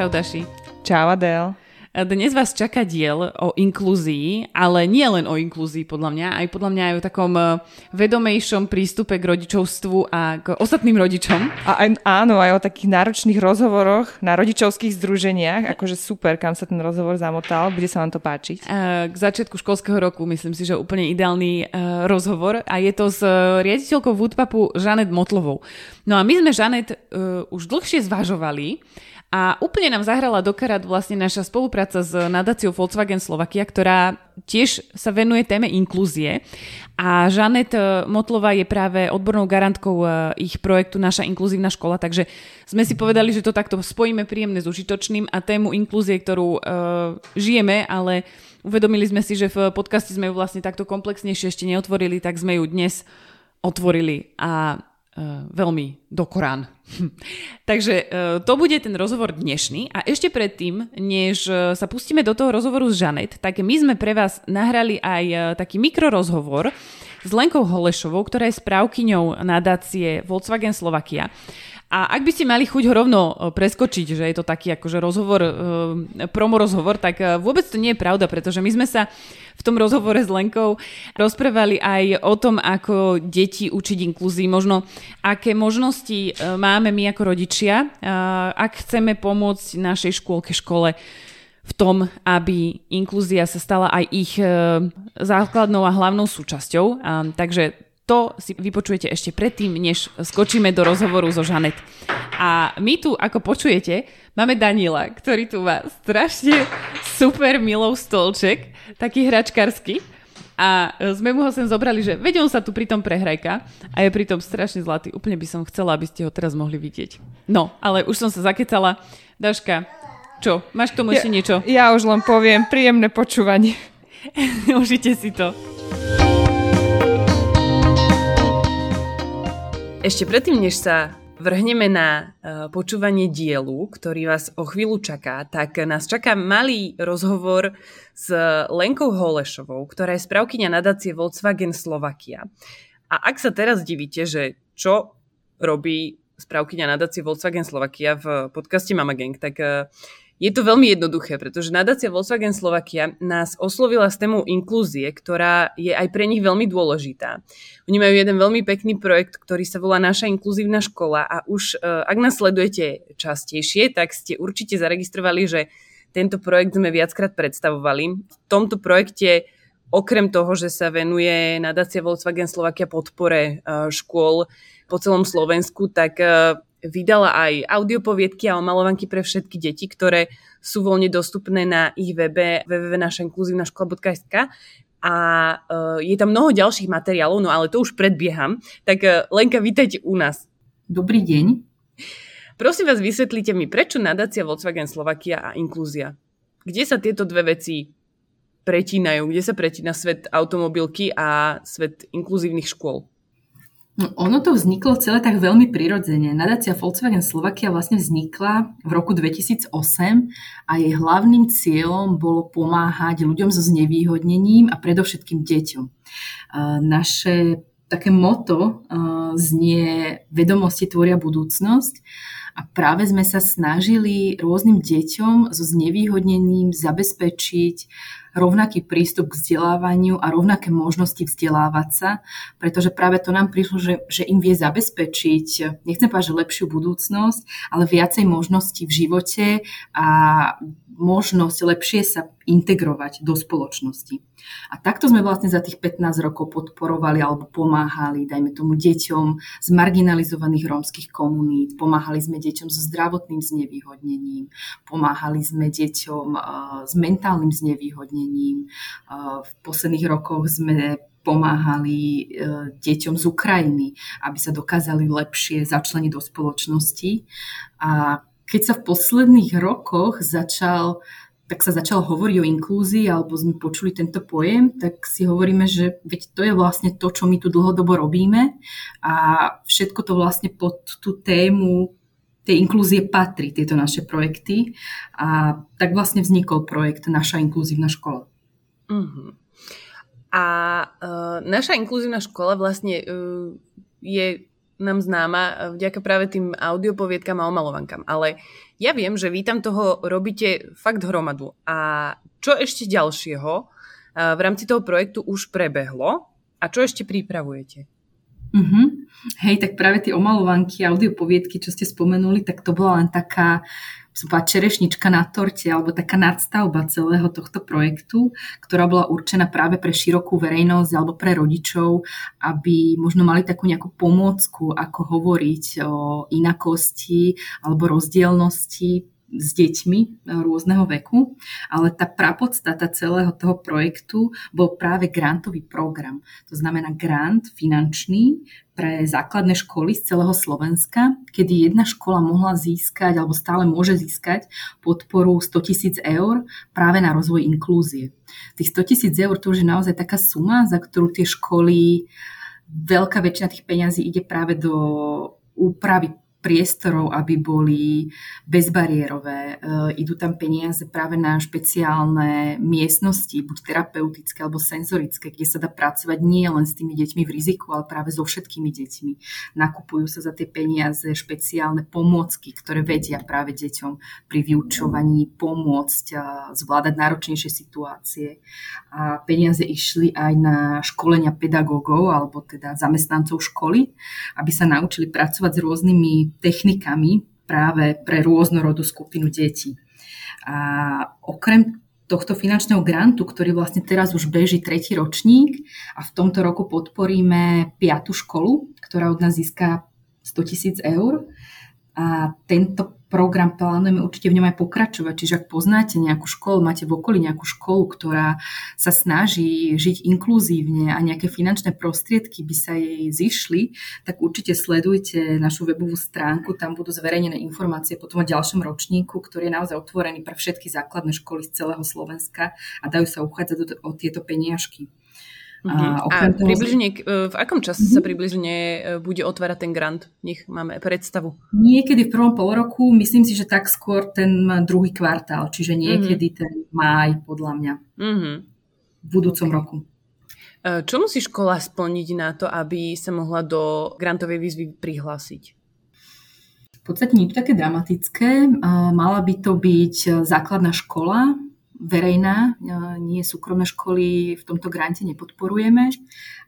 Čau Daši. Čau Adel. Dnes vás čaká diel o inklúzii, ale nie len o inklúzii podľa mňa, aj podľa mňa aj o takom eh, vedomejšom prístupe k rodičovstvu a k ostatným rodičom. A aj, áno, aj o takých náročných rozhovoroch na rodičovských združeniach, akože super, kam sa ten rozhovor zamotal, bude sa vám to páčiť. Eh, K začiatku školského roku myslím si, že úplne ideálny rozhovor a je to s riaditeľkou Woodpapu Žanet Motlovou. No a my sme Žanet uh, už dlhšie zvažovali a úplne nám zahrala do karát vlastne naša spolupráca s nadáciou Volkswagen Slovakia, ktorá tiež sa venuje téme inklúzie. A Žanet eh, Motlová je práve odbornou garantkou eh, ich projektu Naša inkluzívna škola, takže sme si povedali, že to takto spojíme príjemné s užitočným a tému inklúzie, ktorú uh, žijeme, ale uvedomili sme si, že v podcaste sme ju vlastne takto komplexnejšie ešte neotvorili, tak sme ju dnes otvorili a veľmi do Korán. Takže uh, to bude ten rozhovor dnešný a ešte predtým, než uh, sa pustíme do toho rozhovoru s Žanet, tak my sme pre vás nahrali aj taký mikrorozhovor s Lenkou Holešovou, ktorá je správkyňou nadácie Volkswagen Slovakia. A ak by ste mali chuť ho rovno e, preskočiť, že je to taký akože rozhovor, e, promo rozhovor, tak e, vôbec to nie je pravda, pretože my sme sa v tom rozhovore s Lenkou rozprávali aj o tom, ako deti učiť inklúzii, možno aké možnosti máme my ako rodičia, ak chceme pomôcť našej škôlke, škole v tom, aby inklúzia sa stala aj ich základnou a hlavnou súčasťou. Takže to si vypočujete ešte predtým, než skočíme do rozhovoru so Žanet. A my tu, ako počujete, máme Daniela, ktorý tu má strašne super milou stolček, taký hračkarský. A sme mu ho sem zobrali, že veď on sa tu pritom prehrajka a je pritom strašne zlatý. Úplne by som chcela, aby ste ho teraz mohli vidieť. No, ale už som sa zakecala. Daška, čo, máš k tomu ešte niečo? Ja už len poviem, príjemné počúvanie. Užite si to. Ešte predtým, než sa vrhneme na uh, počúvanie dielu, ktorý vás o chvíľu čaká, tak nás čaká malý rozhovor s Lenkou Holešovou, ktorá je správkynia nadácie Volkswagen Slovakia. A ak sa teraz divíte, že čo robí správkynia nadácie Volkswagen Slovakia v podcaste Mama Gang, tak uh, je to veľmi jednoduché, pretože nadácia Volkswagen Slovakia nás oslovila s témou inklúzie, ktorá je aj pre nich veľmi dôležitá. Oni majú jeden veľmi pekný projekt, ktorý sa volá Naša inkluzívna škola a už e, ak nás sledujete častejšie, tak ste určite zaregistrovali, že tento projekt sme viackrát predstavovali. V tomto projekte okrem toho, že sa venuje nadácia Volkswagen Slovakia podpore e, škôl po celom Slovensku, tak e, vydala aj audiopoviedky a omalovanky pre všetky deti, ktoré sú voľne dostupné na ich webe www.našinkluzivnaškola.sk a uh, je tam mnoho ďalších materiálov, no ale to už predbieham. Tak uh, Lenka, vítajte u nás. Dobrý deň. Prosím vás, vysvetlite mi, prečo nadácia Volkswagen Slovakia a inklúzia? Kde sa tieto dve veci pretínajú? Kde sa pretína svet automobilky a svet inkluzívnych škôl? No, ono to vzniklo celé tak veľmi prirodzene. Nadácia Volkswagen Slovakia vlastne vznikla v roku 2008 a jej hlavným cieľom bolo pomáhať ľuďom so znevýhodnením a predovšetkým deťom. Naše také moto znie vedomosti tvoria budúcnosť a práve sme sa snažili rôznym deťom so znevýhodnením zabezpečiť rovnaký prístup k vzdelávaniu a rovnaké možnosti vzdelávať sa, pretože práve to nám prišlo, že, že im vie zabezpečiť, nechcem povedať, že lepšiu budúcnosť, ale viacej možností v živote a možnosť lepšie sa integrovať do spoločnosti. A takto sme vlastne za tých 15 rokov podporovali alebo pomáhali, dajme tomu, deťom z marginalizovaných rómskych komunít, pomáhali sme deťom so zdravotným znevýhodnením, pomáhali sme deťom uh, s mentálnym znevýhodnením. Uh, v posledných rokoch sme pomáhali deťom z Ukrajiny, aby sa dokázali lepšie začleniť do spoločnosti. A keď sa v posledných rokoch začal tak sa začalo hovoriť o inklúzii, alebo sme počuli tento pojem, tak si hovoríme, že veď to je vlastne to, čo my tu dlhodobo robíme a všetko to vlastne pod tú tému tej inklúzie patrí, tieto naše projekty. A tak vlastne vznikol projekt Naša inkluzívna škola. Uh-huh. A uh, naša inkluzívna škola vlastne uh, je nám známa vďaka práve tým audiopoviedkam a omalovankám. Ale ja viem, že vy tam toho robíte fakt hromadu. A čo ešte ďalšieho v rámci toho projektu už prebehlo a čo ešte pripravujete? Mm-hmm. Hej, tak práve tie omalovanky, audiopoviedky, čo ste spomenuli, tak to bola len taká som čerešnička na torte alebo taká nadstavba celého tohto projektu, ktorá bola určená práve pre širokú verejnosť alebo pre rodičov, aby možno mali takú nejakú pomôcku, ako hovoriť o inakosti alebo rozdielnosti s deťmi e, rôzneho veku, ale tá prapodstata celého toho projektu bol práve grantový program. To znamená grant finančný pre základné školy z celého Slovenska, kedy jedna škola mohla získať, alebo stále môže získať podporu 100 tisíc eur práve na rozvoj inklúzie. Tých 100 tisíc eur to už je naozaj taká suma, za ktorú tie školy, veľká väčšina tých peňazí ide práve do úpravy priestorov, aby boli bezbariérové. E, idú tam peniaze práve na špeciálne miestnosti, buď terapeutické alebo senzorické, kde sa dá pracovať nie len s tými deťmi v riziku, ale práve so všetkými deťmi. Nakupujú sa za tie peniaze špeciálne pomôcky, ktoré vedia práve deťom pri vyučovaní pomôcť zvládať náročnejšie situácie. A peniaze išli aj na školenia pedagógov alebo teda zamestnancov školy, aby sa naučili pracovať s rôznymi technikami práve pre rôznorodú skupinu detí. A okrem tohto finančného grantu, ktorý vlastne teraz už beží tretí ročník a v tomto roku podporíme piatu školu, ktorá od nás získa 100 tisíc eur. A tento program plánujeme určite v ňom aj pokračovať. Čiže ak poznáte nejakú školu, máte v okolí nejakú školu, ktorá sa snaží žiť inkluzívne a nejaké finančné prostriedky by sa jej zišli, tak určite sledujte našu webovú stránku, tam budú zverejnené informácie potom o ďalšom ročníku, ktorý je naozaj otvorený pre všetky základné školy z celého Slovenska a dajú sa uchádzať o tieto peniažky. A, a toho... približne, e, v akom čase uh-huh. sa približne e, bude otvárať ten grant? Nech máme predstavu. Niekedy v prvom pol roku, myslím si, že tak skôr ten druhý kvartál, čiže niekedy uh-huh. ten máj, podľa mňa. Uh-huh. V budúcom okay. roku. E, čo musí škola splniť na to, aby sa mohla do grantovej výzvy prihlásiť? V podstate nie je to také dramatické. Mala by to byť základná škola, verejná, nie súkromné školy v tomto grante nepodporujeme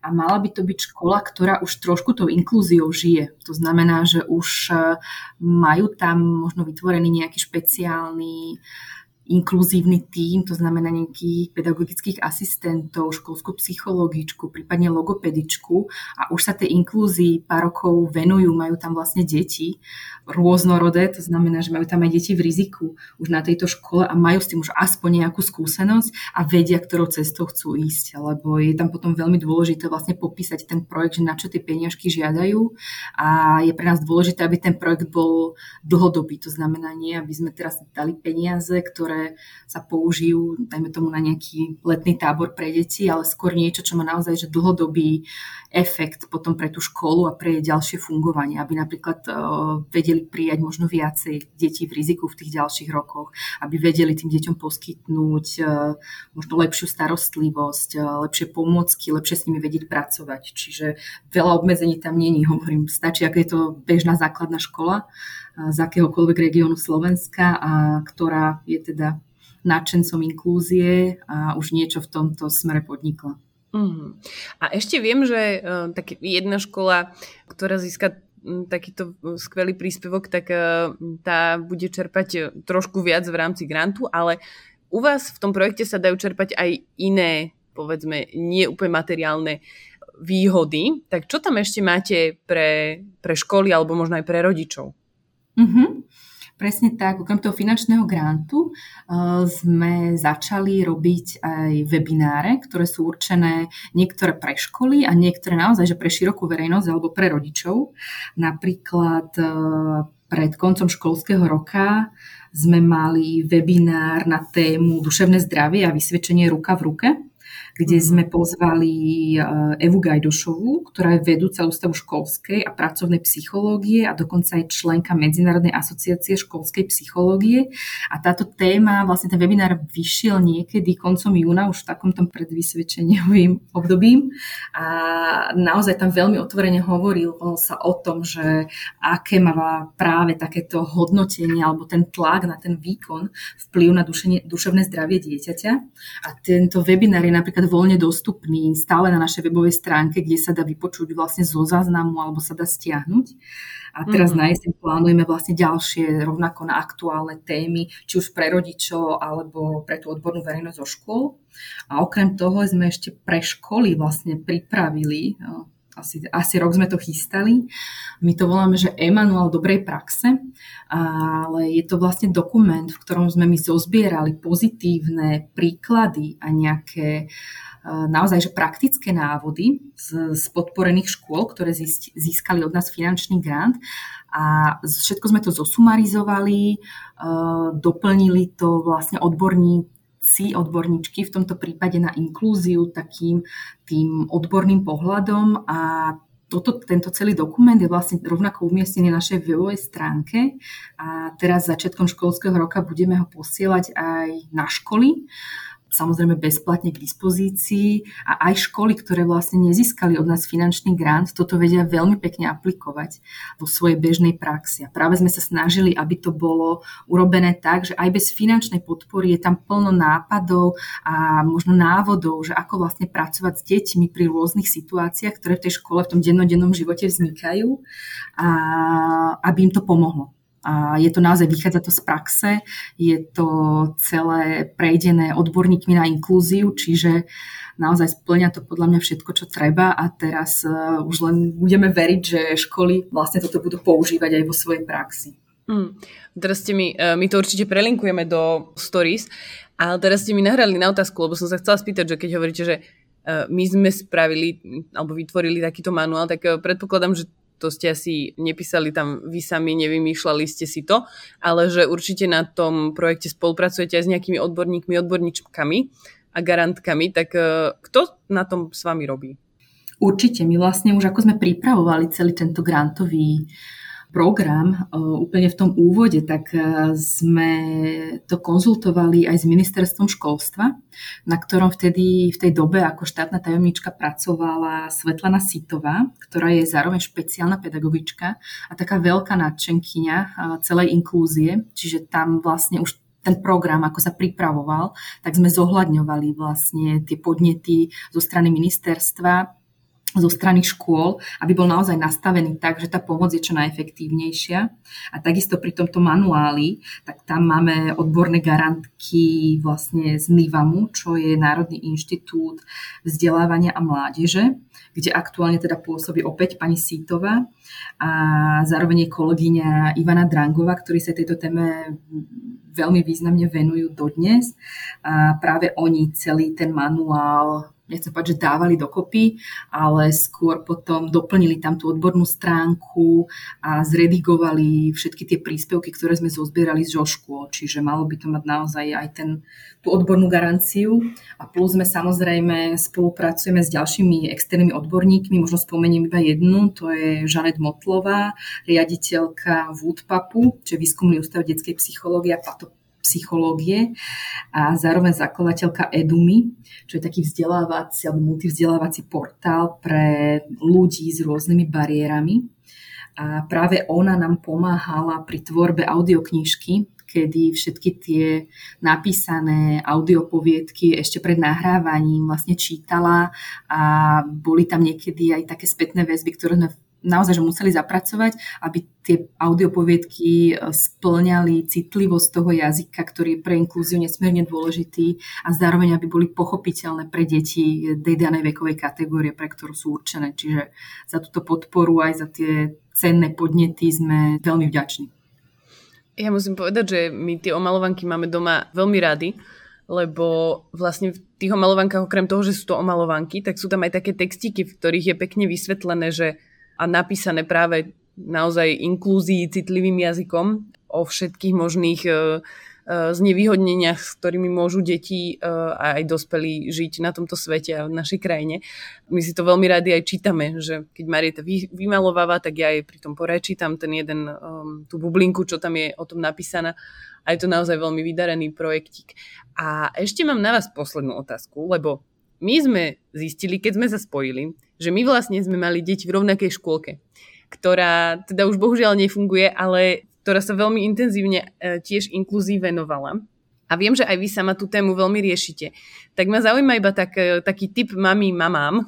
a mala by to byť škola, ktorá už trošku tou inklúziou žije. To znamená, že už e, majú tam možno vytvorený nejaký špeciálny inkluzívny tím, to znamená nejakých pedagogických asistentov, školskú psychologičku, prípadne logopedičku. A už sa tej inklúzii pár rokov venujú, majú tam vlastne deti rôznorodé, to znamená, že majú tam aj deti v riziku už na tejto škole a majú s tým už aspoň nejakú skúsenosť a vedia, ktorou cestou chcú ísť, lebo je tam potom veľmi dôležité vlastne popísať ten projekt, že na čo tie peniažky žiadajú. A je pre nás dôležité, aby ten projekt bol dlhodobý, to znamená nie, aby sme teraz dali peniaze, ktoré sa použijú, dajme tomu na nejaký letný tábor pre deti, ale skôr niečo, čo má naozaj že dlhodobý efekt potom pre tú školu a pre jej ďalšie fungovanie, aby napríklad uh, vedeli prijať možno viacej detí v riziku v tých ďalších rokoch, aby vedeli tým deťom poskytnúť uh, možno lepšiu starostlivosť, uh, lepšie pomôcky, lepšie s nimi vedieť pracovať. Čiže veľa obmedzení tam není, hovorím, stačí, ak je to bežná základná škola z akéhokoľvek regiónu Slovenska, a ktorá je teda nadšencom inklúzie a už niečo v tomto smere podnikla. Uh-huh. A ešte viem, že uh, tak jedna škola, ktorá získa takýto skvelý príspevok, tak uh, tá bude čerpať uh, trošku viac v rámci grantu, ale u vás v tom projekte sa dajú čerpať aj iné, povedzme, nie úplne materiálne výhody. Tak čo tam ešte máte pre, pre školy alebo možno aj pre rodičov? Uh-huh. Presne tak. Okrem toho finančného grantu uh, sme začali robiť aj webináre, ktoré sú určené niektoré pre školy a niektoré naozaj že pre širokú verejnosť alebo pre rodičov. Napríklad uh, pred koncom školského roka sme mali webinár na tému duševné zdravie a vysvedčenie ruka v ruke kde mhm. sme pozvali eh, Evu Gajdošovú, ktorá je vedúca Ústavu školskej a pracovnej psychológie a dokonca aj členka Medzinárodnej asociácie školskej psychológie. A táto téma, vlastne ten webinár vyšiel niekedy koncom júna, už v takom tom predvysvedčeniovým obdobím. A naozaj tam veľmi otvorene hovoril sa o tom, že aké má práve takéto hodnotenie alebo ten tlak na ten výkon vplyv na dušenie, duševné zdravie dieťaťa. A tento webinár je napríklad napríklad voľne dostupný stále na našej webovej stránke, kde sa dá vypočuť vlastne zo záznamu alebo sa dá stiahnuť. A teraz mm-hmm. na jeseň plánujeme vlastne ďalšie rovnako na aktuálne témy, či už pre rodičov alebo pre tú odbornú verejnosť zo škôl. A okrem toho sme ešte pre školy vlastne pripravili asi, asi rok sme to chystali. My to voláme, že Emanuel dobrej praxe, ale je to vlastne dokument, v ktorom sme my zozbierali pozitívne príklady a nejaké e, naozaj že praktické návody z, z podporených škôl, ktoré získali od nás finančný grant a všetko sme to zosumarizovali, e, doplnili to vlastne odborníci si odborníčky v tomto prípade na inklúziu takým tým odborným pohľadom. A toto, tento celý dokument je vlastne rovnako umiestnený na našej webovej stránke. A teraz začiatkom školského roka budeme ho posielať aj na školy samozrejme bezplatne k dispozícii a aj školy, ktoré vlastne nezískali od nás finančný grant, toto vedia veľmi pekne aplikovať vo svojej bežnej praxi. A práve sme sa snažili, aby to bolo urobené tak, že aj bez finančnej podpory je tam plno nápadov a možno návodov, že ako vlastne pracovať s deťmi pri rôznych situáciách, ktoré v tej škole v tom dennodennom živote vznikajú a aby im to pomohlo. A je to naozaj, vychádza to z praxe, je to celé prejdené odborníkmi na inklúziu, čiže naozaj splňa to podľa mňa všetko, čo treba a teraz uh, už len budeme veriť, že školy vlastne toto budú používať aj vo svojej praxi. Hmm. Teraz ste mi, uh, my to určite prelinkujeme do stories, ale teraz ste mi nahrali na otázku, lebo som sa chcela spýtať, že keď hovoríte, že uh, my sme spravili alebo vytvorili takýto manuál, tak predpokladám, že to ste asi nepísali tam vy sami, nevymýšľali ste si to, ale že určite na tom projekte spolupracujete aj s nejakými odborníkmi, odborníčkami a garantkami, tak e, kto na tom s vami robí? Určite, my vlastne už ako sme pripravovali celý tento grantový program e, úplne v tom úvode, tak e, sme to konzultovali aj s ministerstvom školstva, na ktorom vtedy v tej dobe ako štátna tajomnička pracovala Svetlana Sitová, ktorá je zároveň špeciálna pedagogička a taká veľká nadšenkyňa e, celej inklúzie, čiže tam vlastne už ten program, ako sa pripravoval, tak sme zohľadňovali vlastne tie podnety zo strany ministerstva zo strany škôl, aby bol naozaj nastavený tak, že tá pomoc je čo najefektívnejšia. A takisto pri tomto manuáli, tak tam máme odborné garantky vlastne z NIVAMu, čo je Národný inštitút vzdelávania a mládeže, kde aktuálne teda pôsobí opäť pani Sítová a zároveň je kolegyňa Ivana Drangová, ktorí sa tejto téme veľmi významne venujú dodnes. A práve oni celý ten manuál nechcem povedať, že dávali dokopy, ale skôr potom doplnili tam tú odbornú stránku a zredigovali všetky tie príspevky, ktoré sme zozbierali zo škôl. Čiže malo by to mať naozaj aj ten, tú odbornú garanciu. A plus sme samozrejme spolupracujeme s ďalšími externými odborníkmi, možno spomeniem iba jednu, to je Žanet Motlová, riaditeľka Woodpapu, čo je výskumný ústav detskej psychológie a psychológie a zároveň zakladateľka Edumi, čo je taký vzdelávací alebo multivzdelávací portál pre ľudí s rôznymi bariérami. A práve ona nám pomáhala pri tvorbe audioknižky, kedy všetky tie napísané audiopoviedky ešte pred nahrávaním vlastne čítala a boli tam niekedy aj také spätné väzby, ktoré sme naozaj že museli zapracovať, aby tie audiopoviedky e, splňali citlivosť toho jazyka, ktorý je pre inklúziu nesmierne dôležitý a zároveň, aby boli pochopiteľné pre deti tej danej vekovej kategórie, pre ktorú sú určené. Čiže za túto podporu aj za tie cenné podnety sme veľmi vďační. Ja musím povedať, že my tie omalovanky máme doma veľmi rady, lebo vlastne v tých omalovankách, okrem toho, že sú to omalovanky, tak sú tam aj také textíky, v ktorých je pekne vysvetlené, že a napísané práve naozaj inklúzii citlivým jazykom o všetkých možných uh, Eh, znevýhodneniach, s ktorými môžu deti eh, a aj dospelí žiť na tomto svete a v našej krajine. My si to veľmi radi aj čítame, že keď Marieta vymalováva, tak ja jej pri tom porečítam ten jeden, um, tú bublinku, čo tam je o tom napísaná. A je to naozaj veľmi vydarený projektík. A ešte mám na vás poslednú otázku, lebo my sme zistili, keď sme sa spojili, že my vlastne sme mali deti v rovnakej škôlke, ktorá teda už bohužiaľ nefunguje, ale ktorá sa veľmi intenzívne e, tiež inkluzí venovala. A viem, že aj vy sama tú tému veľmi riešite. Tak ma zaujíma iba tak, e, taký typ mami mamám, e,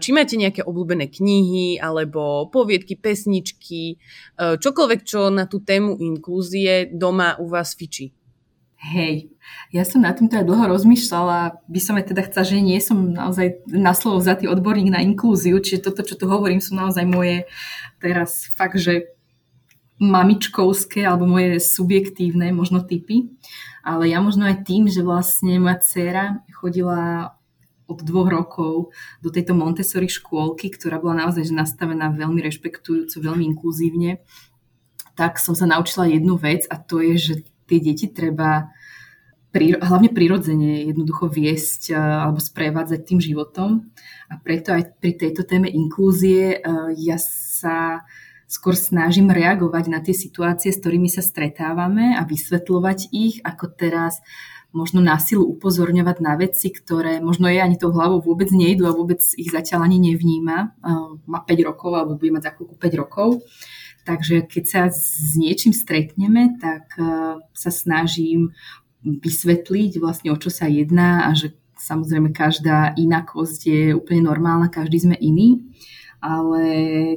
či máte nejaké obľúbené knihy alebo poviedky, pesničky, čokoľvek, čo na tú tému inklúzie doma u vás fičí. Hej, ja som na týmto aj dlho rozmýšľala, by som aj teda chcela, že nie som naozaj na slovo za tý odborník na inklúziu, čiže toto, čo tu hovorím, sú naozaj moje teraz fakt, že mamičkovské alebo moje subjektívne možno typy. Ale ja možno aj tým, že vlastne moja dcéra chodila od dvoch rokov do tejto Montessori škôlky, ktorá bola naozaj nastavená veľmi rešpektujúco, veľmi inkluzívne, tak som sa naučila jednu vec a to je, že tie deti treba hlavne prirodzene jednoducho viesť alebo sprevádzať tým životom. A preto aj pri tejto téme inklúzie ja sa skôr snažím reagovať na tie situácie, s ktorými sa stretávame a vysvetľovať ich, ako teraz možno na silu upozorňovať na veci, ktoré možno jej ani tou hlavou vôbec nejdu a vôbec ich zatiaľ ani nevníma. Má 5 rokov alebo bude mať za chvíľku 5 rokov. Takže keď sa s niečím stretneme, tak sa snažím vysvetliť vlastne o čo sa jedná a že samozrejme každá inakosť je úplne normálna, každý sme iný ale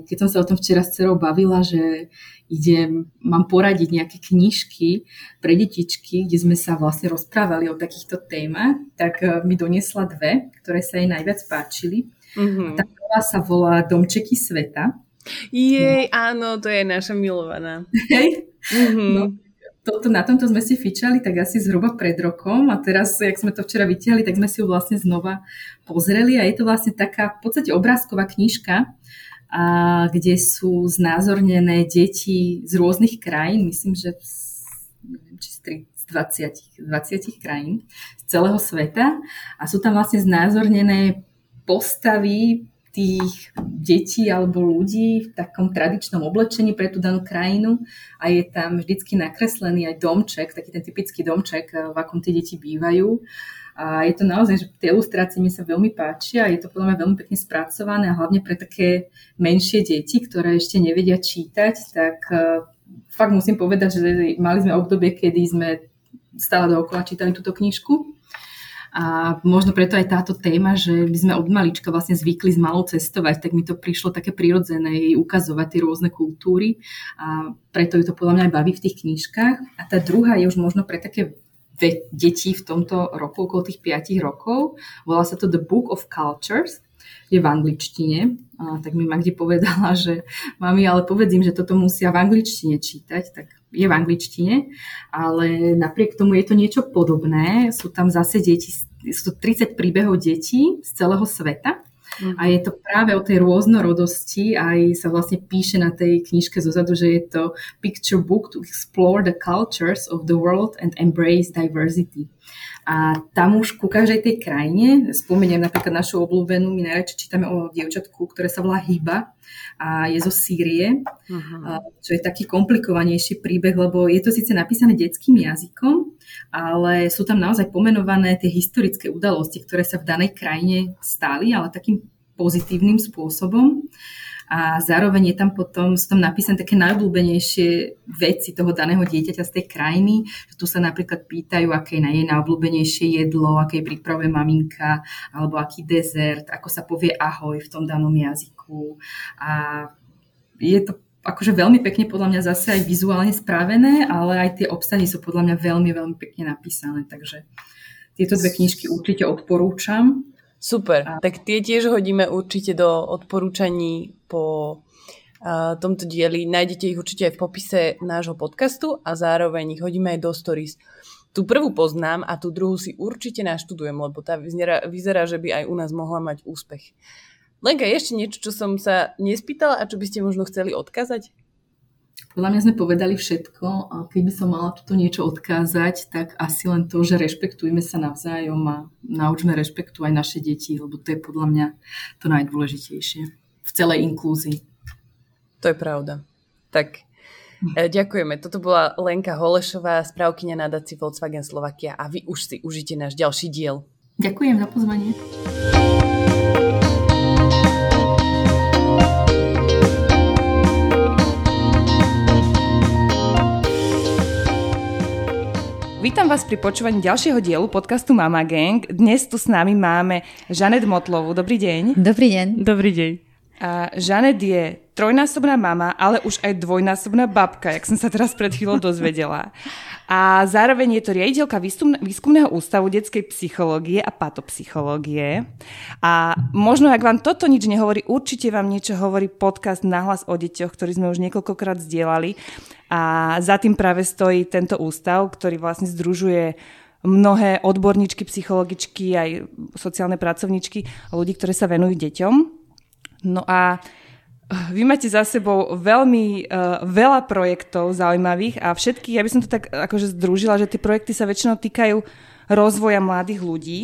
keď som sa o tom včera s cerou bavila, že idem, mám poradiť nejaké knižky pre detičky, kde sme sa vlastne rozprávali o takýchto témach, tak eh, mi doniesla dve, ktoré sa jej najviac páčili. Mm-hmm. tá prvá sa volá Domčeky sveta. Jej, no. áno, to je naša milovaná. Hej? Mm-hmm. No, toto, na tomto sme si fičali tak asi zhruba pred rokom a teraz, jak sme to včera vytiahli, tak sme si ju vlastne znova pozreli a je to vlastne taká v podstate obrázková knižka, a kde sú znázornené deti z rôznych krajín, myslím, že neviem, či z 20, 20 krajín z celého sveta a sú tam vlastne znázornené postavy tých detí alebo ľudí v takom tradičnom oblečení pre tú danú krajinu a je tam vždycky nakreslený aj domček, taký ten typický domček, v akom tie deti bývajú. A je to naozaj, že tie ilustrácie mi sa veľmi páčia je to podľa mňa veľmi pekne spracované a hlavne pre také menšie deti, ktoré ešte nevedia čítať, tak e, fakt musím povedať, že mali sme obdobie, kedy sme stále dookola čítali túto knižku a možno preto aj táto téma, že my sme od malička vlastne zvykli s malou cestovať, tak mi to prišlo také prirodzené jej ukazovať tie rôzne kultúry a preto ju to podľa mňa aj baví v tých knižkách. A tá druhá je už možno pre také deti v tomto roku, okolo tých 5 rokov. Volá sa to The Book of Cultures je v angličtine. A, tak mi Magdi povedala, že mami, ale povedz im, že toto musia v angličtine čítať, tak je v angličtine, ale napriek tomu je to niečo podobné. Sú tam zase deti, sú to 30 príbehov detí z celého sveta a je to práve o tej rôznorodosti, aj sa vlastne píše na tej knižke zozadu, že je to picture book to explore the cultures of the world and embrace diversity. A tam už ku každej tej krajine, spomeniem napríklad našu obľúbenú, my najradšej čítame o dievčatku, ktoré sa volá Hyba a je zo Sýrie, uh-huh. čo je taký komplikovanejší príbeh, lebo je to síce napísané detským jazykom, ale sú tam naozaj pomenované tie historické udalosti, ktoré sa v danej krajine stali, ale takým pozitívnym spôsobom a zároveň je tam potom, sú tam napísané také najobľúbenejšie veci toho daného dieťaťa z tej krajiny, že tu sa napríklad pýtajú, aké je najobľúbenejšie jedlo, aké pripravuje maminka, alebo aký dezert, ako sa povie ahoj v tom danom jazyku. A je to akože veľmi pekne podľa mňa zase aj vizuálne spravené, ale aj tie obsahy sú podľa mňa veľmi, veľmi pekne napísané, takže tieto dve knižky určite odporúčam. Super, a... tak tie tiež hodíme určite do odporúčaní po tomto dieli. Nájdete ich určite aj v popise nášho podcastu a zároveň ich hodíme aj do stories. Tú prvú poznám a tú druhú si určite naštudujem, lebo tá vyzerá, vyzerá, že by aj u nás mohla mať úspech. Lenka, ešte niečo, čo som sa nespýtala a čo by ste možno chceli odkázať? Podľa mňa sme povedali všetko a keď by som mala toto niečo odkázať, tak asi len to, že rešpektujme sa navzájom a naučme rešpektu aj naše deti, lebo to je podľa mňa to najdôležitejšie celej inklúzii. To je pravda. Tak e, ďakujeme. Toto bola Lenka Holešová, správkyňa nadáci Volkswagen Slovakia a vy už si užite náš ďalší diel. Ďakujem za pozvanie. Vítam vás pri počúvaní ďalšieho dielu podcastu Mama Gang. Dnes tu s nami máme Žanet Motlovu. Dobrý deň. Dobrý deň. Dobrý deň. A Žanet je trojnásobná mama, ale už aj dvojnásobná babka, jak som sa teraz pred chvíľou dozvedela. A zároveň je to riaditeľka výskumného ústavu detskej psychológie a patopsychológie. A možno, ak vám toto nič nehovorí, určite vám niečo hovorí podcast Nahlas o deťoch, ktorý sme už niekoľkokrát zdieľali. A za tým práve stojí tento ústav, ktorý vlastne združuje mnohé odborníčky, psychologičky, aj sociálne pracovníčky, ľudí, ktoré sa venujú deťom. No a vy máte za sebou veľmi uh, veľa projektov zaujímavých a všetky, ja by som to tak akože združila, že tie projekty sa väčšinou týkajú rozvoja mladých ľudí.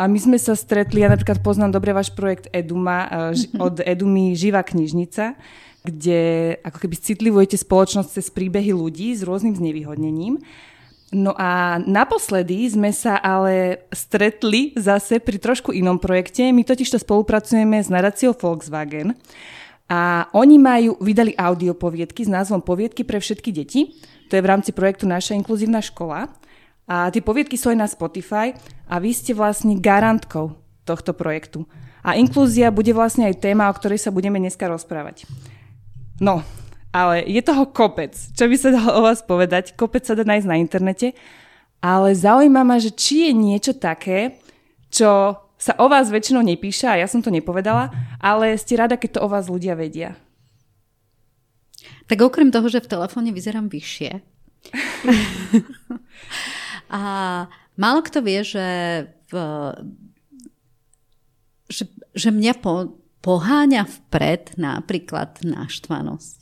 A my sme sa stretli, ja napríklad poznám dobre váš projekt Eduma, uh, od Edumy Živá knižnica, kde ako keby citlivujete spoločnosť cez príbehy ľudí s rôznym znevýhodnením. No a naposledy sme sa ale stretli zase pri trošku inom projekte. My totižto spolupracujeme s nadáciou Volkswagen a oni majú, vydali audio poviedky s názvom Poviedky pre všetky deti. To je v rámci projektu Naša inkluzívna škola. A tie poviedky sú aj na Spotify a vy ste vlastne garantkou tohto projektu. A inklúzia bude vlastne aj téma, o ktorej sa budeme dneska rozprávať. No, ale je toho kopec. Čo by sa dalo o vás povedať? Kopec sa dá nájsť na internete. Ale zaujíma ma, že či je niečo také, čo sa o vás väčšinou nepíše, a ja som to nepovedala, ale ste rada, keď to o vás ľudia vedia. Tak okrem toho, že v telefóne vyzerám vyššie. a málo kto vie, že, v, že, že mňa po, poháňa vpred napríklad naštvanosť.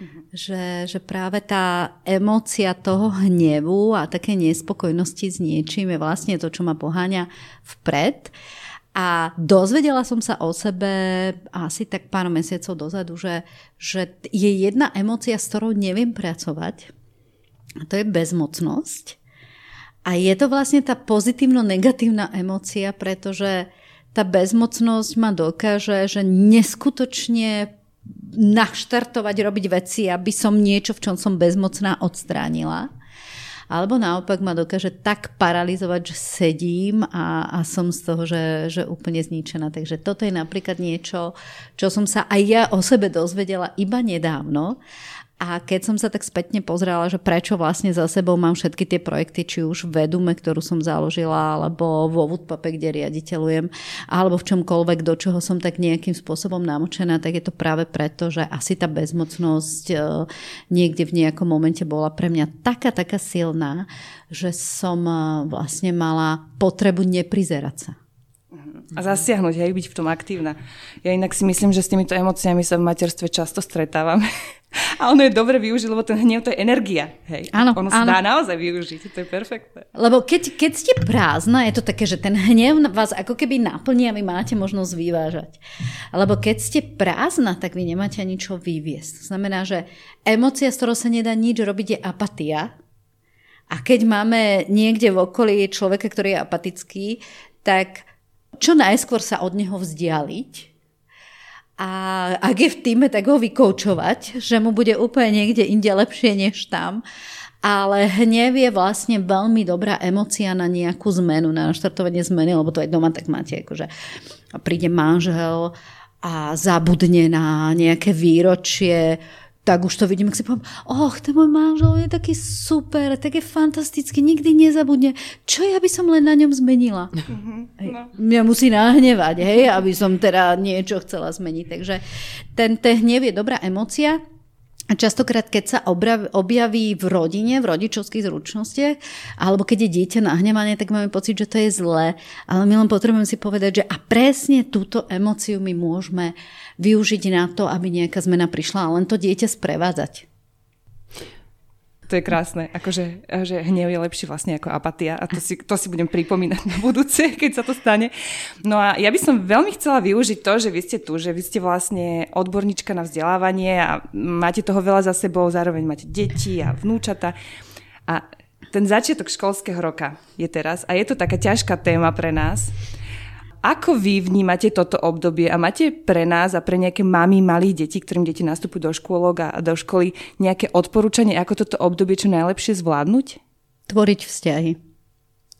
Mm-hmm. Že, že práve tá emócia toho hnevu a také nespokojnosti s niečím je vlastne to, čo ma poháňa vpred. A dozvedela som sa o sebe asi tak pár mesiacov dozadu, že, že je jedna emócia, s ktorou neviem pracovať. A to je bezmocnosť. A je to vlastne tá pozitívno-negatívna emócia, pretože tá bezmocnosť ma dokáže, že neskutočne naštartovať, robiť veci, aby som niečo, v čom som bezmocná, odstránila. Alebo naopak ma dokáže tak paralizovať, že sedím a, a som z toho, že, že úplne zničená. Takže toto je napríklad niečo, čo som sa aj ja o sebe dozvedela iba nedávno a keď som sa tak spätne pozrela, že prečo vlastne za sebou mám všetky tie projekty, či už v Vedume, ktorú som založila, alebo vo Woodpape, kde riaditeľujem, alebo v čomkoľvek, do čoho som tak nejakým spôsobom namočená, tak je to práve preto, že asi tá bezmocnosť e, niekde v nejakom momente bola pre mňa taká, taká silná, že som e, vlastne mala potrebu neprizerať sa a zasiahnuť, aj byť v tom aktívna. Ja inak si myslím, že s týmito emóciami sa v materstve často stretávam. A ono je dobre využiť, lebo ten hnev to je energia. Hej. Áno, ono sa dá naozaj využiť, to je perfektné. Lebo keď, keď ste prázdna, je to také, že ten hnev vás ako keby naplní a vy máte možnosť vyvážať. Lebo keď ste prázdna, tak vy nemáte ani čo vyviesť. To znamená, že emócia, z ktorou sa nedá nič robiť, je apatia. A keď máme niekde v okolí človeka, ktorý je apatický, tak čo najskôr sa od neho vzdialiť a ak je v týme, tak ho vykoučovať, že mu bude úplne niekde inde lepšie než tam. Ale hnev je vlastne veľmi dobrá emocia na nejakú zmenu, na naštartovanie zmeny, lebo to aj doma tak máte, akože príde manžel a zabudne na nejaké výročie tak už to vidím, ak si poviem, och, ten môj manžel je taký super, taký fantastický, nikdy nezabudne. Čo ja by som len na ňom zmenila? Mm-hmm, no. Mňa musí nahnevať, hej, aby som teda niečo chcela zmeniť. Takže ten, ten hnev je dobrá emocia, a častokrát, keď sa objaví v rodine, v rodičovských zručnostiach, alebo keď je dieťa nahnevané, tak máme pocit, že to je zlé. Ale my len potrebujeme si povedať, že a presne túto emociu my môžeme využiť na to, aby nejaká zmena prišla a len to dieťa sprevádzať. To je krásne, akože že hnev je lepší vlastne ako apatia a to si, to si budem pripomínať na budúce, keď sa to stane. No a ja by som veľmi chcela využiť to, že vy ste tu, že vy ste vlastne odborníčka na vzdelávanie a máte toho veľa za sebou, zároveň máte deti a vnúčata. A ten začiatok školského roka je teraz a je to taká ťažká téma pre nás. Ako vy vnímate toto obdobie a máte pre nás a pre nejaké mami malých detí, ktorým deti nastupujú do škôlok a do školy, nejaké odporúčanie, ako toto obdobie čo najlepšie zvládnuť? Tvoriť vzťahy.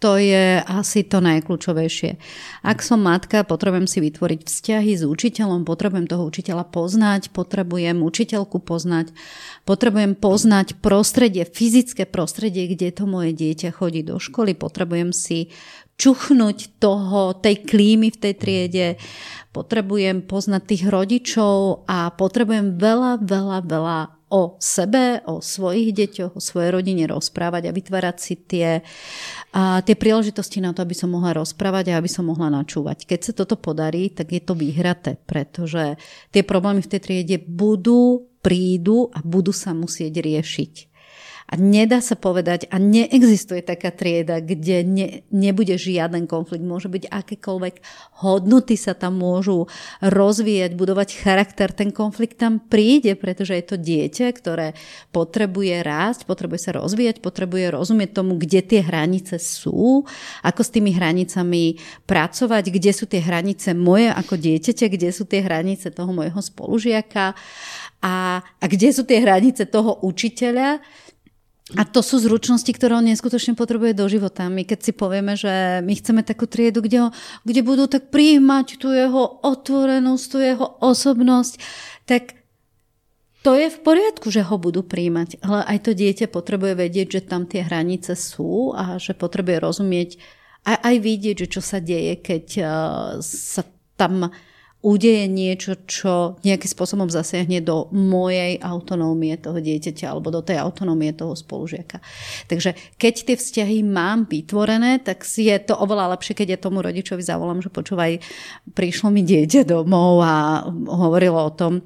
To je asi to najkľúčovejšie. Ak som matka, potrebujem si vytvoriť vzťahy s učiteľom, potrebujem toho učiteľa poznať, potrebujem učiteľku poznať, potrebujem poznať prostredie, fyzické prostredie, kde to moje dieťa chodí do školy, potrebujem si čuchnúť toho, tej klímy v tej triede, potrebujem poznať tých rodičov a potrebujem veľa, veľa, veľa o sebe, o svojich deťoch, o svojej rodine rozprávať a vytvárať si tie, a, tie príležitosti na to, aby som mohla rozprávať a aby som mohla načúvať. Keď sa toto podarí, tak je to vyhraté, pretože tie problémy v tej triede budú, prídu a budú sa musieť riešiť. A nedá sa povedať, a neexistuje taká trieda, kde ne, nebude žiaden konflikt. Môže byť akékoľvek hodnoty sa tam môžu rozvíjať, budovať charakter. Ten konflikt tam príde, pretože je to dieťa, ktoré potrebuje rásť, potrebuje sa rozvíjať, potrebuje rozumieť tomu, kde tie hranice sú, ako s tými hranicami pracovať, kde sú tie hranice moje ako dieťaťa, kde sú tie hranice toho môjho spolužiaka a, a kde sú tie hranice toho učiteľa, a to sú zručnosti, ktoré on neskutočne potrebuje do života. My keď si povieme, že my chceme takú triedu, kde, ho, kde budú tak príjmať tú jeho otvorenosť, tú jeho osobnosť, tak to je v poriadku, že ho budú príjmať. Ale aj to dieťa potrebuje vedieť, že tam tie hranice sú a že potrebuje rozumieť a aj vidieť, že čo sa deje, keď uh, sa tam udeje niečo, čo nejakým spôsobom zasiahne do mojej autonómie toho dieťaťa alebo do tej autonómie toho spolužiaka. Takže keď tie vzťahy mám vytvorené, tak je to oveľa lepšie, keď ja tomu rodičovi zavolám, že počúvaj, prišlo mi dieťa domov a hovorilo o tom,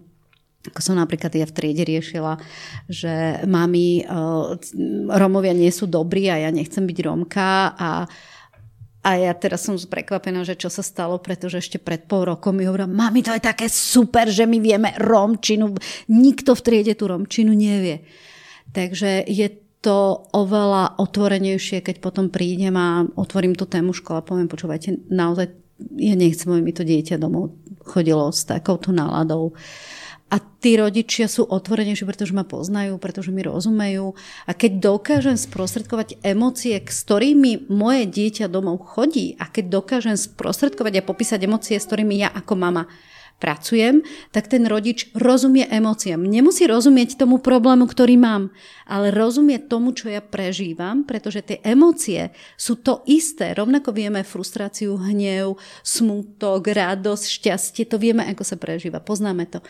ako som napríklad ja v triede riešila, že mami, uh, Romovia nie sú dobrí a ja nechcem byť Romka a a ja teraz som prekvapená, že čo sa stalo, pretože ešte pred pol rokom mi hovorila, mami, to je také super, že my vieme romčinu. Nikto v triede tú romčinu nevie. Takže je to oveľa otvorenejšie, keď potom prídem a otvorím tú tému škola a poviem, počúvajte, naozaj ja nechcem, aby mi to dieťa domov chodilo s takouto náladou. Uh, a tí rodičia sú otvorenejší, pretože ma poznajú, pretože mi rozumejú. A keď dokážem sprostredkovať emócie, s ktorými moje dieťa domov chodí a keď dokážem sprostredkovať a popísať emócie, s ktorými ja ako mama pracujem, tak ten rodič rozumie emóciám. Nemusí rozumieť tomu problému, ktorý mám, ale rozumie tomu, čo ja prežívam, pretože tie emócie sú to isté. Rovnako vieme frustráciu, hnev, smutok, radosť, šťastie, to vieme, ako sa prežíva, poznáme to.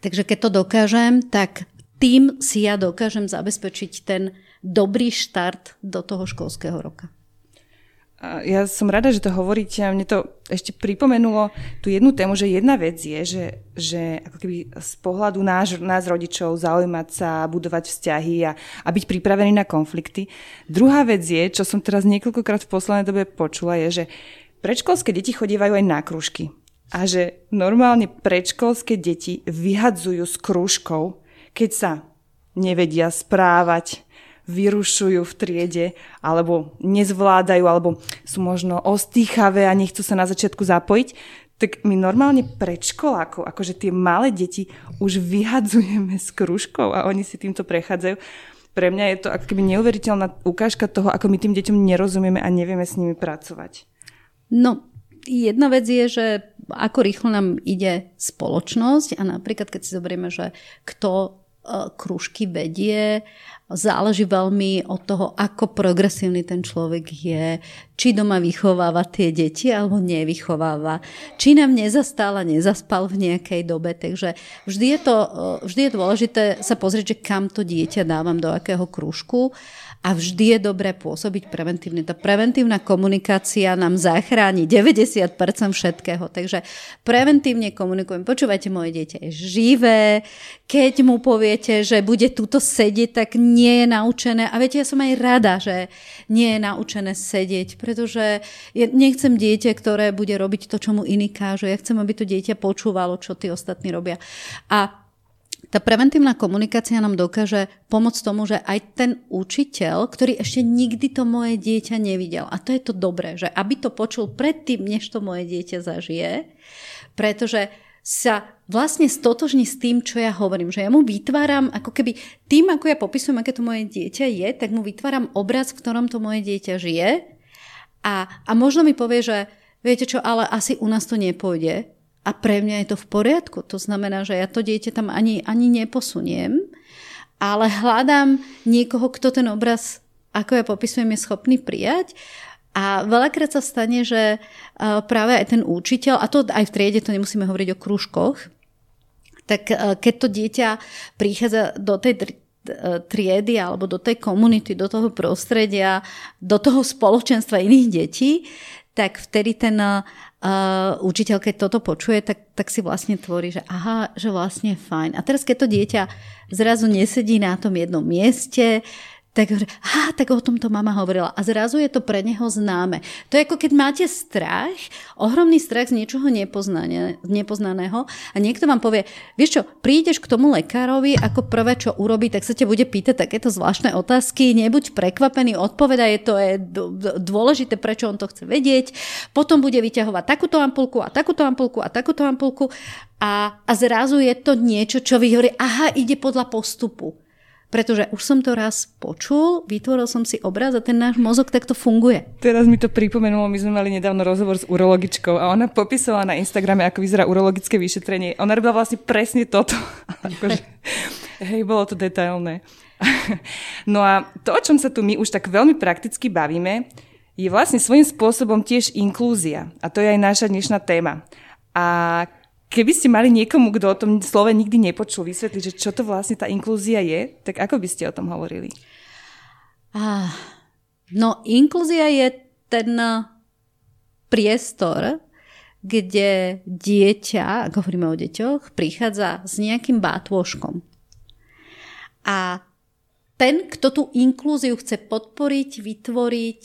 Takže keď to dokážem, tak tým si ja dokážem zabezpečiť ten dobrý štart do toho školského roka. Ja som rada, že to hovoríte a mne to ešte pripomenulo tú jednu tému, že jedna vec je, že, že ako keby z pohľadu nás, nás rodičov zaujímať sa, budovať vzťahy a, a byť pripravený na konflikty. Druhá vec je, čo som teraz niekoľkokrát v poslednej dobe počula, je, že predškolské deti chodívajú aj na kružky a že normálne predškolské deti vyhadzujú s krúžkou, keď sa nevedia správať, vyrušujú v triede, alebo nezvládajú, alebo sú možno ostýchavé a nechcú sa na začiatku zapojiť, tak my normálne predškolákov, akože tie malé deti už vyhadzujeme s krúžkou a oni si týmto prechádzajú. Pre mňa je to ako keby neuveriteľná ukážka toho, ako my tým deťom nerozumieme a nevieme s nimi pracovať. No, jedna vec je, že ako rýchlo nám ide spoločnosť a napríklad keď si zoberieme, že kto E, kružky vedie. Záleží veľmi od toho, ako progresívny ten človek je, či doma vychováva tie deti alebo nevychováva, či nám nezastal a nezaspal v nejakej dobe. Takže vždy je, to, e, vždy je dôležité sa pozrieť, že kam to dieťa dávam, do akého kružku a vždy je dobré pôsobiť preventívne. Tá preventívna komunikácia nám zachráni 90% všetkého. Takže preventívne komunikujem. Počúvajte, moje dieťa je živé. Keď mu poviete, že bude tuto sedieť, tak nie je naučené. A viete, ja som aj rada, že nie je naučené sedieť, pretože nechcem dieťa, ktoré bude robiť to, čo mu iní kážu. Ja chcem, aby to dieťa počúvalo, čo tí ostatní robia. A tá preventívna komunikácia nám dokáže pomôcť tomu, že aj ten učiteľ, ktorý ešte nikdy to moje dieťa nevidel, a to je to dobré, že aby to počul predtým, než to moje dieťa zažije, pretože sa vlastne stotožní s tým, čo ja hovorím. Že ja mu vytváram, ako keby tým, ako ja popisujem, aké to moje dieťa je, tak mu vytváram obraz, v ktorom to moje dieťa žije a, a možno mi povie, že viete čo, ale asi u nás to nepôjde, a pre mňa je to v poriadku. To znamená, že ja to dieťa tam ani, ani neposuniem, ale hľadám niekoho, kto ten obraz, ako ja popisujem, je schopný prijať. A veľakrát sa stane, že práve aj ten učiteľ, a to aj v triede, to nemusíme hovoriť o krúžkoch, tak keď to dieťa prichádza do tej triedy alebo do tej komunity, do toho prostredia, do toho spoločenstva iných detí, tak vtedy ten uh, učiteľ, keď toto počuje, tak, tak si vlastne tvorí, že aha, že vlastne fajn. A teraz, keď to dieťa zrazu nesedí na tom jednom mieste, tak hovorí, aha, tak o tomto mama hovorila. A zrazu je to pre neho známe. To je ako keď máte strach, ohromný strach z niečoho nepoznaného a niekto vám povie, vieš čo, prídeš k tomu lekárovi, ako prvé, čo urobí, tak sa ťa bude pýtať takéto zvláštne otázky, nebuď prekvapený, odpoveda, je to je dôležité, prečo on to chce vedieť. Potom bude vyťahovať takúto ampulku a takúto ampulku a takúto ampulku a, a zrazu je to niečo, čo vy hovorí, aha, ide podľa postupu. Pretože už som to raz počul, vytvoril som si obraz a ten náš mozog takto funguje. Teraz mi to pripomenulo, my sme mali nedávno rozhovor s urologičkou a ona popisovala na Instagrame, ako vyzerá urologické vyšetrenie. Ona robila vlastne presne toto. akože, hej, bolo to detailné. no a to, o čom sa tu my už tak veľmi prakticky bavíme, je vlastne svojím spôsobom tiež inklúzia. A to je aj naša dnešná téma. A Keby ste mali niekomu, kto o tom slove nikdy nepočul, vysvetliť, že čo to vlastne tá inklúzia je, tak ako by ste o tom hovorili? No, inklúzia je ten eh, priestor, kde dieťa, ako hovoríme o deťoch, prichádza s nejakým bátôžkom. A ten, kto tú inklúziu chce podporiť, vytvoriť,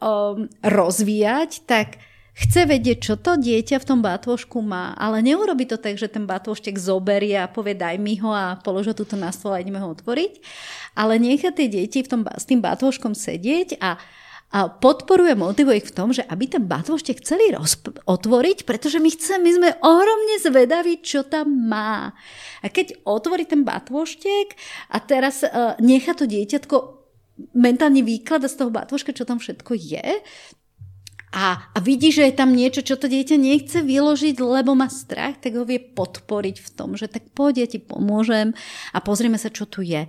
um, rozvíjať, tak chce vedieť, čo to dieťa v tom bátvošku má, ale neurobi to tak, že ten bátvoštek zoberie a povie daj mi ho a polož ho tuto na stôl a ideme ho otvoriť, ale nechá tie deti v tom, s tým bátvoškom sedieť a a podporuje, motivuje ich v tom, že aby ten batvoštek chceli rozp- otvoriť, pretože my chceme, my sme ohromne zvedaví, čo tam má. A keď otvorí ten batvoštek a teraz uh, nechá to dieťatko mentálne výklada z toho batvoška, čo tam všetko je, a, a vidí, že je tam niečo, čo to dieťa nechce vyložiť, lebo má strach, tak ho vie podporiť v tom, že tak poď, ja ti pomôžem a pozrieme sa, čo tu je.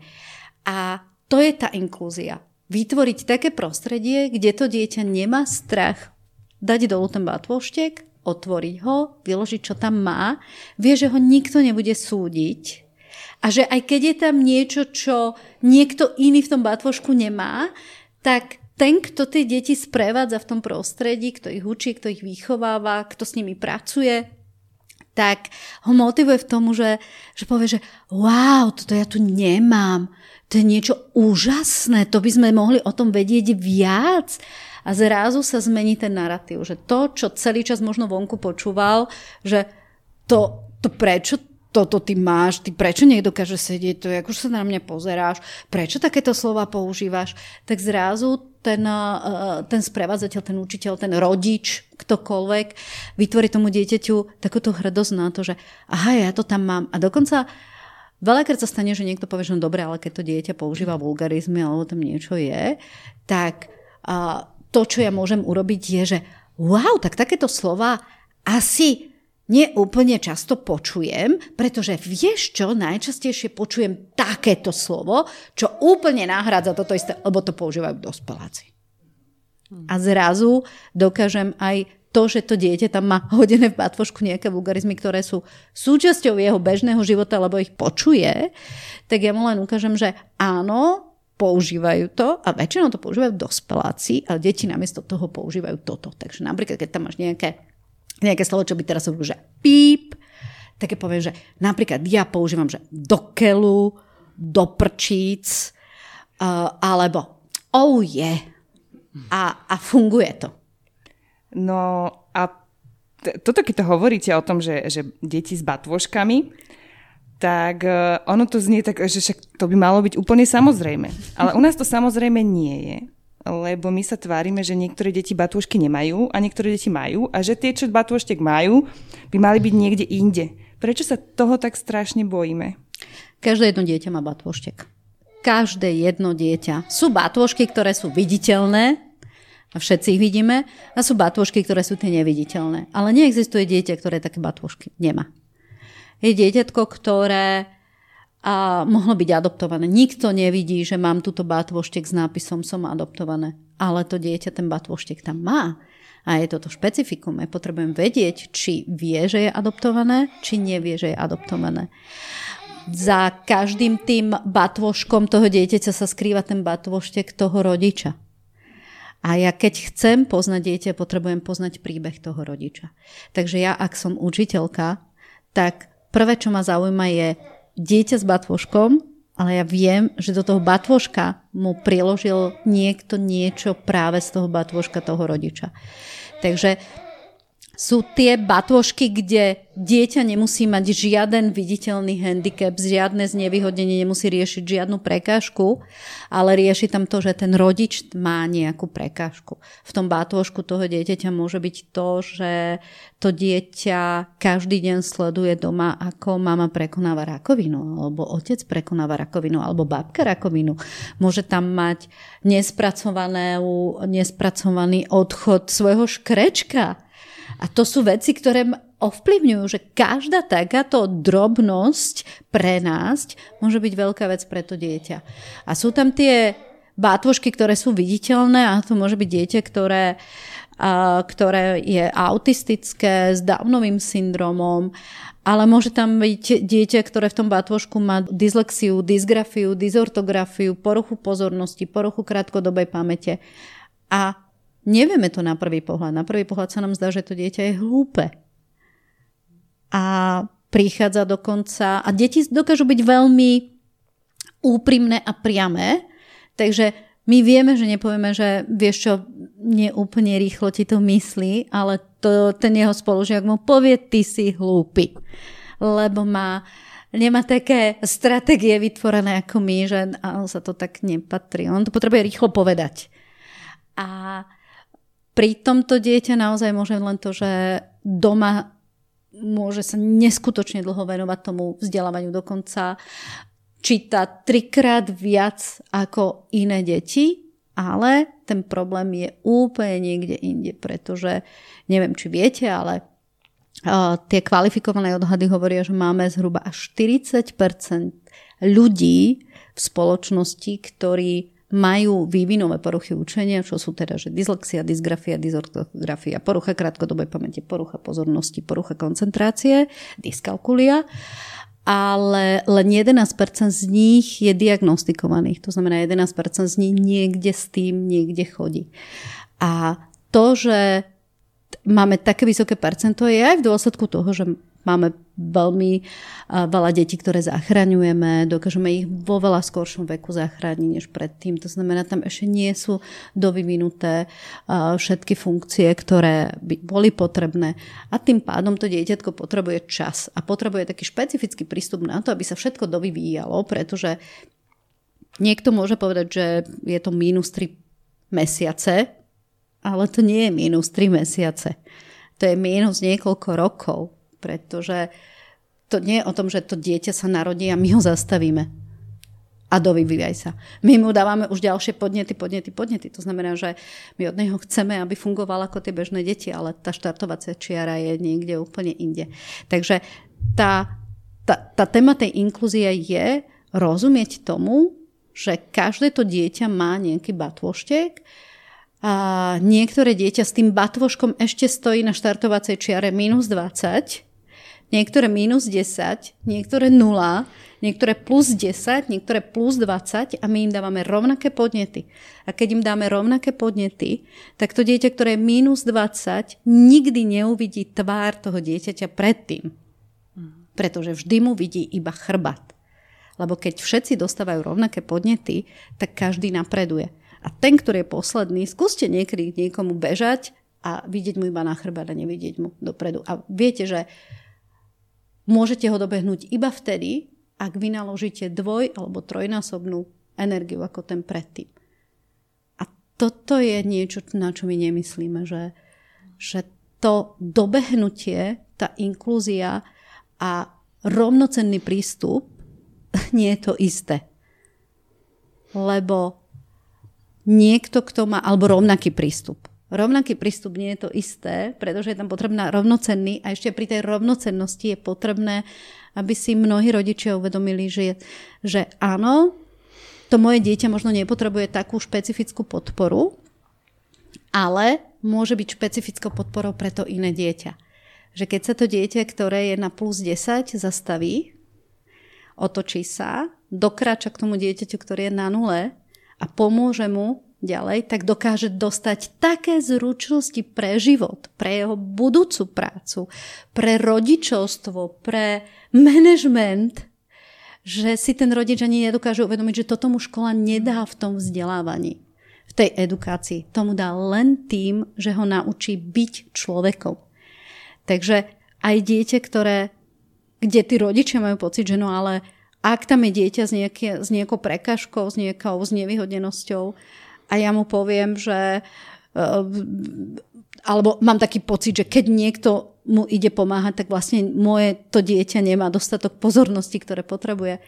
A to je tá inklúzia. Vytvoriť také prostredie, kde to dieťa nemá strach dať dolu ten batvoštek, otvoriť ho, vyložiť, čo tam má, vie, že ho nikto nebude súdiť a že aj keď je tam niečo, čo niekto iný v tom batvošku nemá, tak ten, kto tie deti sprevádza v tom prostredí, kto ich učí, kto ich vychováva, kto s nimi pracuje, tak ho motivuje v tomu, že, že povie, že wow, toto ja tu nemám, to je niečo úžasné, to by sme mohli o tom vedieť viac. A zrazu sa zmení ten narratív, že to, čo celý čas možno vonku počúval, že to, to prečo toto ty máš, ty prečo nedokáže sedieť, to ako sa na mňa pozeráš, prečo takéto slova používaš, tak zrazu ten, eh, ten sprevádzateľ, ten učiteľ, ten rodič, ktokoľvek, vytvorí tomu dieťaťu takúto hrdosť na to, že aha, ja to tam mám. A dokonca veľakrát sa stane, že niekto povie, že no dobre, ale keď to dieťa používa vulgarizmy alebo tam niečo je, tak to, čo ja môžem urobiť, je, že wow, tak takéto slova asi neúplne často počujem, pretože vieš čo, najčastejšie počujem takéto slovo, čo úplne nahrádza toto isté, lebo to používajú dospeláci. A zrazu dokážem aj to, že to dieťa tam má hodené v batvošku nejaké vulgarizmy, ktoré sú súčasťou jeho bežného života, lebo ich počuje, tak ja mu len ukážem, že áno, používajú to a väčšinou to používajú dospeláci a deti namiesto toho používajú toto. Takže napríklad, keď tam máš nejaké nejaké slovo, čo by teraz hovoril, že píp, tak je poviem, že napríklad ja používam, že do kelu, do prčíc, uh, alebo oh. Yeah. A, a funguje to. No a t- toto, keď to hovoríte o tom, že, že deti s batvoškami, tak uh, ono to znie tak, že však to by malo byť úplne samozrejme. Ale u nás to samozrejme nie je lebo my sa tvárime, že niektoré deti batúšky nemajú a niektoré deti majú a že tie, čo batúštek majú, by mali byť niekde inde. Prečo sa toho tak strašne bojíme? Každé jedno dieťa má batôštek. Každé jedno dieťa. Sú batôžky, ktoré sú viditeľné, a všetci ich vidíme, a sú batôžky, ktoré sú tie neviditeľné. Ale neexistuje dieťa, ktoré také batôžky nemá. Je dieťatko, ktoré a mohlo byť adoptované. Nikto nevidí, že mám túto batvoštek s nápisom som adoptované. Ale to dieťa ten batvoštek tam má. A je toto špecifikum. Ja potrebujem vedieť, či vie, že je adoptované, či nevie, že je adoptované. Za každým tým batvoškom toho dieťaťa sa skrýva ten batvoštek toho rodiča. A ja keď chcem poznať dieťa, potrebujem poznať príbeh toho rodiča. Takže ja, ak som učiteľka, tak prvé, čo ma zaujíma, je dieťa s batvoškom, ale ja viem, že do toho batvoška mu priložil niekto niečo práve z toho batvoška toho rodiča. Takže sú tie batôžky, kde dieťa nemusí mať žiaden viditeľný handicap, žiadne znevýhodnenie, nemusí riešiť žiadnu prekážku, ale rieši tam to, že ten rodič má nejakú prekážku. V tom batôžku toho dieťaťa môže byť to, že to dieťa každý deň sleduje doma, ako mama prekonáva rakovinu, alebo otec prekonáva rakovinu, alebo babka rakovinu. Môže tam mať nespracovaný odchod svojho škrečka, a to sú veci, ktoré ovplyvňujú, že každá takáto drobnosť pre nás môže byť veľká vec pre to dieťa. A sú tam tie bátvošky, ktoré sú viditeľné a to môže byť dieťa, ktoré, ktoré je autistické, s Downovým syndromom, ale môže tam byť dieťa, ktoré v tom bátvošku má dyslexiu, dysgrafiu, dysortografiu, poruchu pozornosti, poruchu krátkodobej pamäte. A Nevieme to na prvý pohľad. Na prvý pohľad sa nám zdá, že to dieťa je hlúpe. A prichádza dokonca... A deti dokážu byť veľmi úprimné a priame, takže my vieme, že nepovieme, že vieš čo, neúplne rýchlo ti to myslí, ale to, ten jeho spolužiak mu povie, ty si hlúpy. Lebo má, nemá také stratégie vytvorené ako my, že áno, sa to tak nepatrí. On to potrebuje rýchlo povedať. A pri tomto dieťa naozaj môže len to, že doma môže sa neskutočne dlho venovať tomu vzdelávaniu. Dokonca číta trikrát viac ako iné deti, ale ten problém je úplne niekde inde, pretože neviem, či viete, ale uh, tie kvalifikované odhady hovoria, že máme zhruba až 40% ľudí v spoločnosti, ktorí majú vývinové poruchy učenia, čo sú teda že dyslexia, dysgrafia, dysortografia, porucha krátkodobej pamäti, porucha pozornosti, porucha koncentrácie, dyskalkulia ale len 11% z nich je diagnostikovaných. To znamená, 11% z nich niekde s tým niekde chodí. A to, že máme také vysoké percento, je aj v dôsledku toho, že Máme veľmi veľa detí, ktoré zachraňujeme, dokážeme ich vo veľa skoršom veku zachrániť než predtým. To znamená, tam ešte nie sú dovyvinuté všetky funkcie, ktoré by boli potrebné. A tým pádom to dieťatko potrebuje čas a potrebuje taký špecifický prístup na to, aby sa všetko dovyvíjalo, pretože niekto môže povedať, že je to minus 3 mesiace, ale to nie je minus 3 mesiace. To je minus niekoľko rokov pretože to nie je o tom, že to dieťa sa narodí a my ho zastavíme. a dovyvíjaj sa. My mu dávame už ďalšie podnety, podnety, podnety. To znamená, že my od neho chceme, aby fungoval ako tie bežné deti, ale tá štartovacia čiara je niekde úplne inde. Takže tá, tá, tá téma tej inklúzie je rozumieť tomu, že každé to dieťa má nejaký batvoštek a niektoré dieťa s tým batvoškom ešte stojí na štartovacej čiare minus 20, niektoré minus 10, niektoré 0, niektoré plus 10, niektoré plus 20 a my im dávame rovnaké podnety. A keď im dáme rovnaké podnety, tak to dieťa, ktoré je minus 20, nikdy neuvidí tvár toho dieťaťa predtým. Pretože vždy mu vidí iba chrbat. Lebo keď všetci dostávajú rovnaké podnety, tak každý napreduje. A ten, ktorý je posledný, skúste niekedy niekomu bežať a vidieť mu iba na chrbát a nevidieť mu dopredu. A viete, že môžete ho dobehnúť iba vtedy, ak vynaložíte dvoj alebo trojnásobnú energiu ako ten predtým. A toto je niečo, na čo my nemyslíme, že, že to dobehnutie, tá inklúzia a rovnocenný prístup nie je to isté. Lebo niekto, kto má, alebo rovnaký prístup. Rovnaký prístup nie je to isté, pretože je tam potrebná rovnocenný a ešte pri tej rovnocennosti je potrebné aby si mnohí rodičia uvedomili, že, že áno, to moje dieťa možno nepotrebuje takú špecifickú podporu, ale môže byť špecifickou podporou pre to iné dieťa. Že keď sa to dieťa, ktoré je na plus 10, zastaví, otočí sa, dokráča k tomu dieťaťu, ktoré je na nule a pomôže mu ďalej, tak dokáže dostať také zručnosti pre život, pre jeho budúcu prácu, pre rodičovstvo, pre management, že si ten rodič ani nedokáže uvedomiť, že toto mu škola nedá v tom vzdelávaní, v tej edukácii. Tomu dá len tým, že ho naučí byť človekom. Takže aj dieťa, ktoré, kde tí rodičia majú pocit, že no ale ak tam je dieťa s, nejaké, s nejakou prekažkou, s nejakou znevýhodnenosťou, a ja mu poviem, že eh, alebo mám taký pocit, že keď niekto mu ide pomáhať, tak vlastne moje to dieťa nemá dostatok pozornosti, ktoré potrebuje.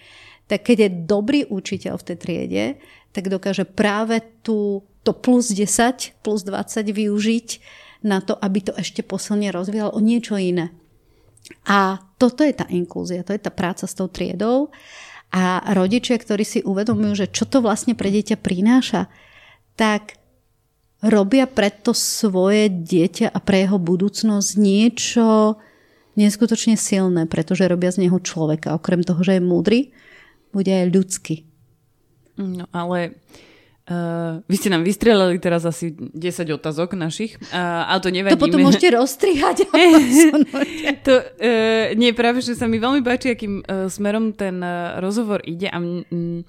Tak keď je dobrý učiteľ v tej triede, tak dokáže práve tú, to plus 10, plus 20 využiť na to, aby to ešte posilne rozvíjal o niečo iné. A toto je tá inklúzia, to je tá práca s tou triedou. A rodičia, ktorí si uvedomujú, že čo to vlastne pre dieťa prináša, tak robia preto svoje dieťa a pre jeho budúcnosť niečo neskutočne silné, pretože robia z neho človeka. Okrem toho, že je múdry, bude aj ľudský. No ale Uh, vy ste nám vystrelili teraz asi 10 otázok našich, uh, ale to nevadí. To potom môžete rozstrihať. to, uh, nie, práve, že sa mi veľmi páči, akým uh, smerom ten uh, rozhovor ide a mm,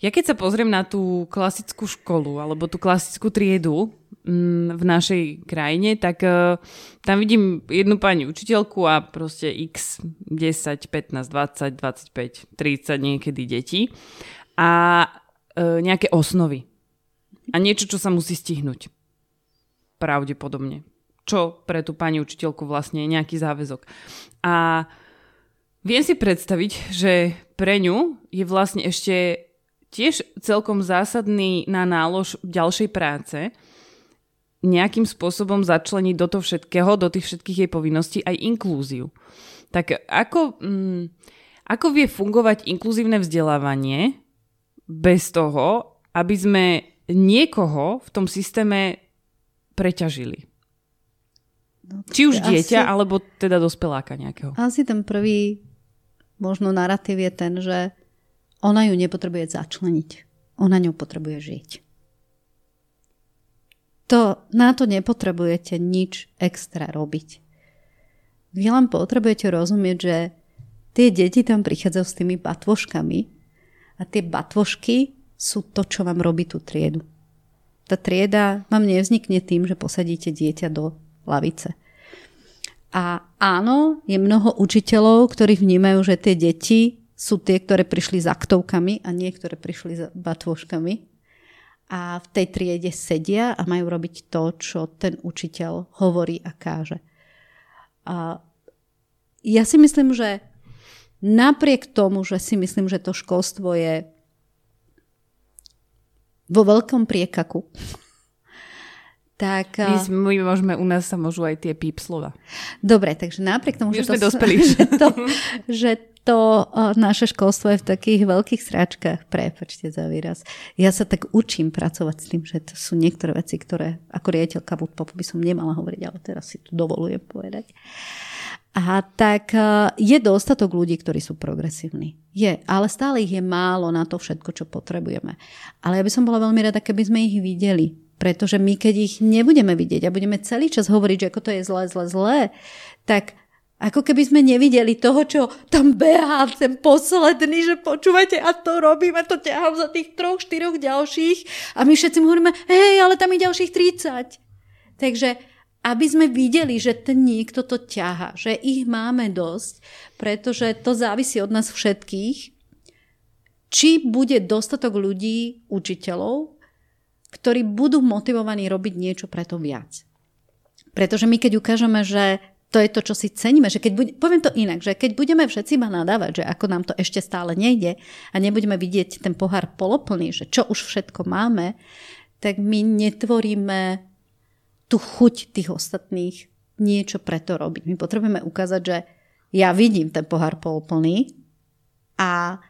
ja keď sa pozriem na tú klasickú školu alebo tú klasickú triedu mm, v našej krajine, tak uh, tam vidím jednu pani učiteľku a proste x 10, 15, 20, 25, 30 niekedy detí a uh, nejaké osnovy. A niečo, čo sa musí stihnúť. Pravdepodobne. Čo pre tú pani učiteľku vlastne je nejaký záväzok. A viem si predstaviť, že pre ňu je vlastne ešte tiež celkom zásadný na nálož ďalšej práce, nejakým spôsobom začleniť do toho všetkého, do tých všetkých jej povinností aj inklúziu. Tak ako, mm, ako vie fungovať inkluzívne vzdelávanie bez toho, aby sme niekoho v tom systéme preťažili? No, Či už dieťa, asi, alebo teda dospeláka nejakého. Asi ten prvý možno narratív je ten, že ona ju nepotrebuje začleniť. Ona ňou potrebuje žiť. To, na to nepotrebujete nič extra robiť. Vy len potrebujete rozumieť, že tie deti tam prichádzajú s tými batvoškami a tie batvošky sú to, čo vám robí tú triedu. Tá trieda vám nevznikne tým, že posadíte dieťa do lavice. A áno, je mnoho učiteľov, ktorí vnímajú, že tie deti sú tie, ktoré prišli s aktovkami a niektoré prišli s batvoškami. A v tej triede sedia a majú robiť to, čo ten učiteľ hovorí a káže. A ja si myslím, že napriek tomu, že si myslím, že to školstvo je vo veľkom priekaku. Tak, my, my môžeme, u nás sa môžu aj tie píp slova. Dobre, takže napriek tomu, my že, to, dospeli. že to, že to naše školstvo je v takých veľkých sračkách, prepačte za výraz. Ja sa tak učím pracovať s tým, že to sú niektoré veci, ktoré ako riaditeľka Woodpopu by som nemala hovoriť, ale teraz si tu dovolujem povedať. A tak je dostatok ľudí, ktorí sú progresívni. Je, ale stále ich je málo na to všetko, čo potrebujeme. Ale ja by som bola veľmi rada, keby sme ich videli. Pretože my, keď ich nebudeme vidieť a budeme celý čas hovoriť, že ako to je zlé, zlé, zlé, tak ako keby sme nevideli toho, čo tam behá ten posledný, že počúvate a to robím a to ťahám za tých troch, štyroch ďalších a my všetci hovoríme, hej, ale tam je ďalších 30. Takže aby sme videli, že ten niekto to ťaha, že ich máme dosť, pretože to závisí od nás všetkých, či bude dostatok ľudí, učiteľov, ktorí budú motivovaní robiť niečo preto viac. Pretože my keď ukážeme, že to je to, čo si ceníme. Že keď bude, poviem to inak, že keď budeme všetci ma nadávať, že ako nám to ešte stále nejde a nebudeme vidieť ten pohár poloplný, že čo už všetko máme, tak my netvoríme tú chuť tých ostatných niečo preto robiť. My potrebujeme ukázať, že ja vidím ten pohár poloplný a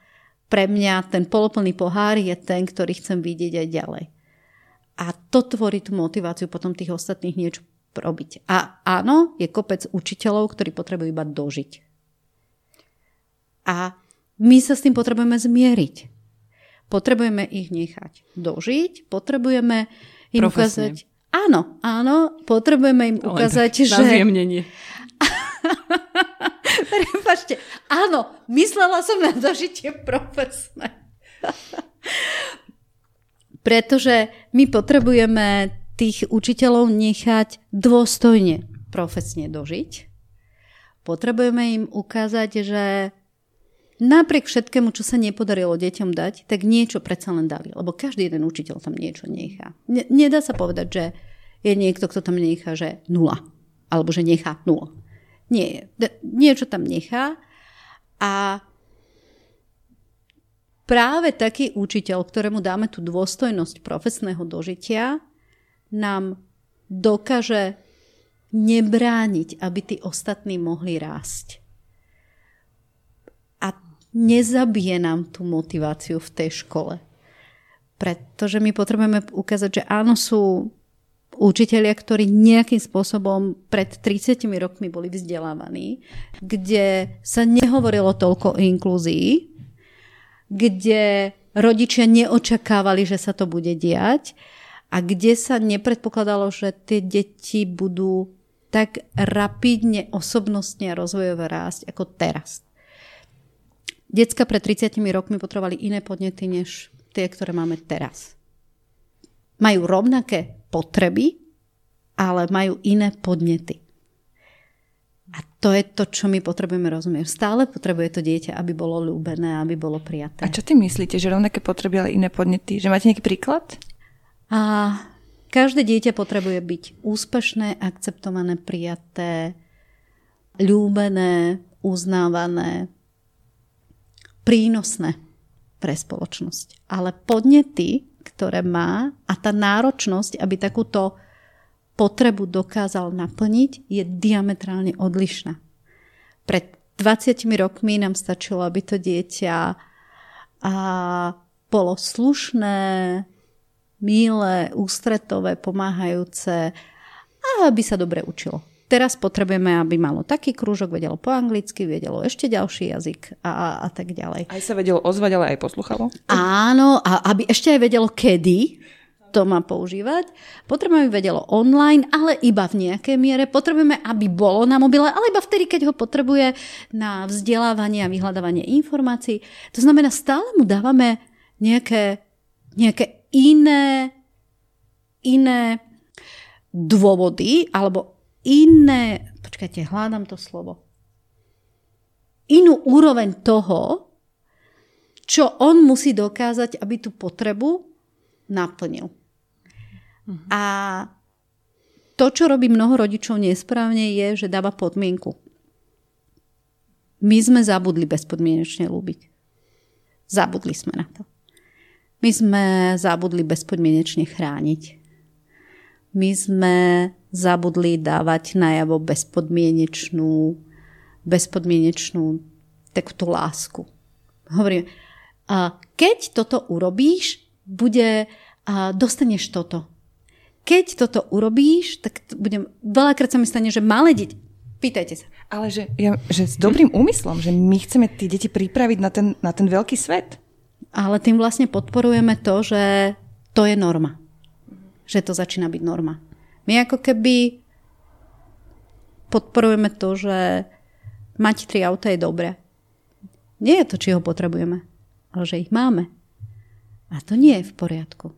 pre mňa ten poloplný pohár je ten, ktorý chcem vidieť aj ďalej. A to tvorí tú motiváciu potom tých ostatných niečo robiť. A áno, je kopec učiteľov, ktorí potrebujú iba dožiť. A my sa s tým potrebujeme zmieriť. Potrebujeme ich nechať dožiť, potrebujeme im Profesne. ukázať... Áno, áno, potrebujeme im ukázať, Ale, že... Nazjemnenie. Prepačte, áno, myslela som na dožitie profesné. Pretože my potrebujeme tých učiteľov nechať dôstojne profesne dožiť. Potrebujeme im ukázať, že napriek všetkému, čo sa nepodarilo deťom dať, tak niečo predsa len dali. Lebo každý jeden učiteľ tam niečo nechá. Nedá sa povedať, že je niekto, kto tam nechá, že nula. Alebo že nechá nula. Nie, niečo tam nechá a práve taký učiteľ, ktorému dáme tú dôstojnosť profesného dožitia, nám dokáže nebrániť, aby tí ostatní mohli rásť. A nezabije nám tú motiváciu v tej škole. Pretože my potrebujeme ukázať, že áno, sú učitelia, ktorí nejakým spôsobom pred 30 rokmi boli vzdelávaní, kde sa nehovorilo toľko o inklúzii, kde rodičia neočakávali, že sa to bude diať a kde sa nepredpokladalo, že tie deti budú tak rapidne osobnostne a rozvojové rásť ako teraz. Decka pred 30 rokmi potrebovali iné podnety než tie, ktoré máme teraz. Majú rovnaké potreby, ale majú iné podnety. A to je to, čo my potrebujeme rozumieť. Stále potrebuje to dieťa, aby bolo ľúbené, aby bolo prijaté. A čo ty myslíte, že rovnaké potreby, ale iné podnety? Že máte nejaký príklad? A každé dieťa potrebuje byť úspešné, akceptované, prijaté, ľúbené, uznávané, prínosné pre spoločnosť. Ale podnety, ktoré má a tá náročnosť, aby takúto potrebu dokázal naplniť, je diametrálne odlišná. Pred 20 rokmi nám stačilo, aby to dieťa a bolo slušné, milé, ústretové, pomáhajúce a aby sa dobre učilo. Teraz potrebujeme, aby malo taký krúžok, vedelo po anglicky, vedelo ešte ďalší jazyk a, a, a tak ďalej. Aj sa vedelo ozvať, ale aj posluchalo? Áno, a aby ešte aj vedelo kedy to má používať. Potrebujeme, aby vedelo online, ale iba v nejakej miere. Potrebujeme, aby bolo na mobile, ale iba vtedy, keď ho potrebuje na vzdelávanie a vyhľadávanie informácií. To znamená, stále mu dávame nejaké, nejaké iné, iné dôvody alebo iné, počkajte, hľadám to slovo, inú úroveň toho, čo on musí dokázať, aby tú potrebu naplnil. Uh-huh. A to, čo robí mnoho rodičov nesprávne, je, že dáva podmienku. My sme zabudli bezpodmienečne ľúbiť. Zabudli sme na to. My sme zabudli bezpodmienečne chrániť. My sme zabudli dávať najavo bezpodmienečnú, bezpodmienečnú takúto lásku. Hovorím, a keď toto urobíš, bude, a dostaneš toto. Keď toto urobíš, tak budem, veľakrát sa mi stane, že malé deti, pýtajte sa. Ale že, ja, že s dobrým úmyslom, že my chceme tie deti pripraviť na ten, na ten veľký svet. Ale tým vlastne podporujeme to, že to je norma. Že to začína byť norma. My ako keby podporujeme to, že mať tri auta je dobré. Nie je to, či ho potrebujeme, ale že ich máme. A to nie je v poriadku.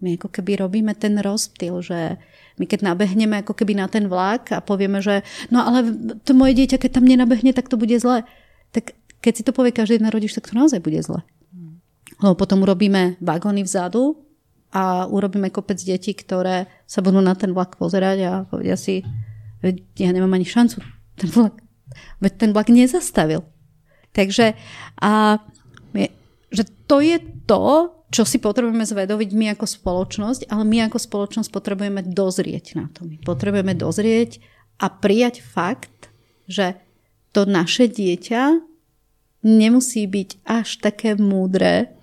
My ako keby robíme ten rozptyl, že my keď nabehneme ako keby na ten vlak a povieme, že no ale to moje dieťa, keď tam nenabehne, tak to bude zle. Tak keď si to povie každý jeden rodič, tak to naozaj bude zle. Lebo potom urobíme vagóny vzadu a urobíme kopec detí, ktoré sa budú na ten vlak pozerať a povedia si, ja nemám ani šancu. Ten vlak, veď ten vlak nezastavil. Takže a, že to je to, čo si potrebujeme zvedoviť my ako spoločnosť, ale my ako spoločnosť potrebujeme dozrieť na to. My potrebujeme dozrieť a prijať fakt, že to naše dieťa nemusí byť až také múdre,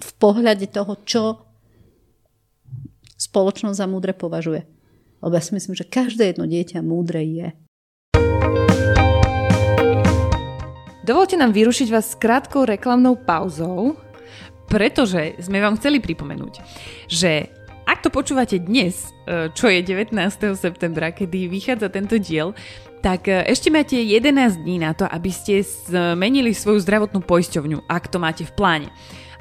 v pohľade toho, čo spoločnosť za múdre považuje. Lebo ja si myslím, že každé jedno dieťa múdre je. Dovolte nám vyrušiť vás s krátkou reklamnou pauzou, pretože sme vám chceli pripomenúť, že ak to počúvate dnes, e, čo je 19. septembra, kedy vychádza tento diel, tak e, ešte máte 11 dní na to, aby ste zmenili svoju zdravotnú poisťovňu, ak to máte v pláne.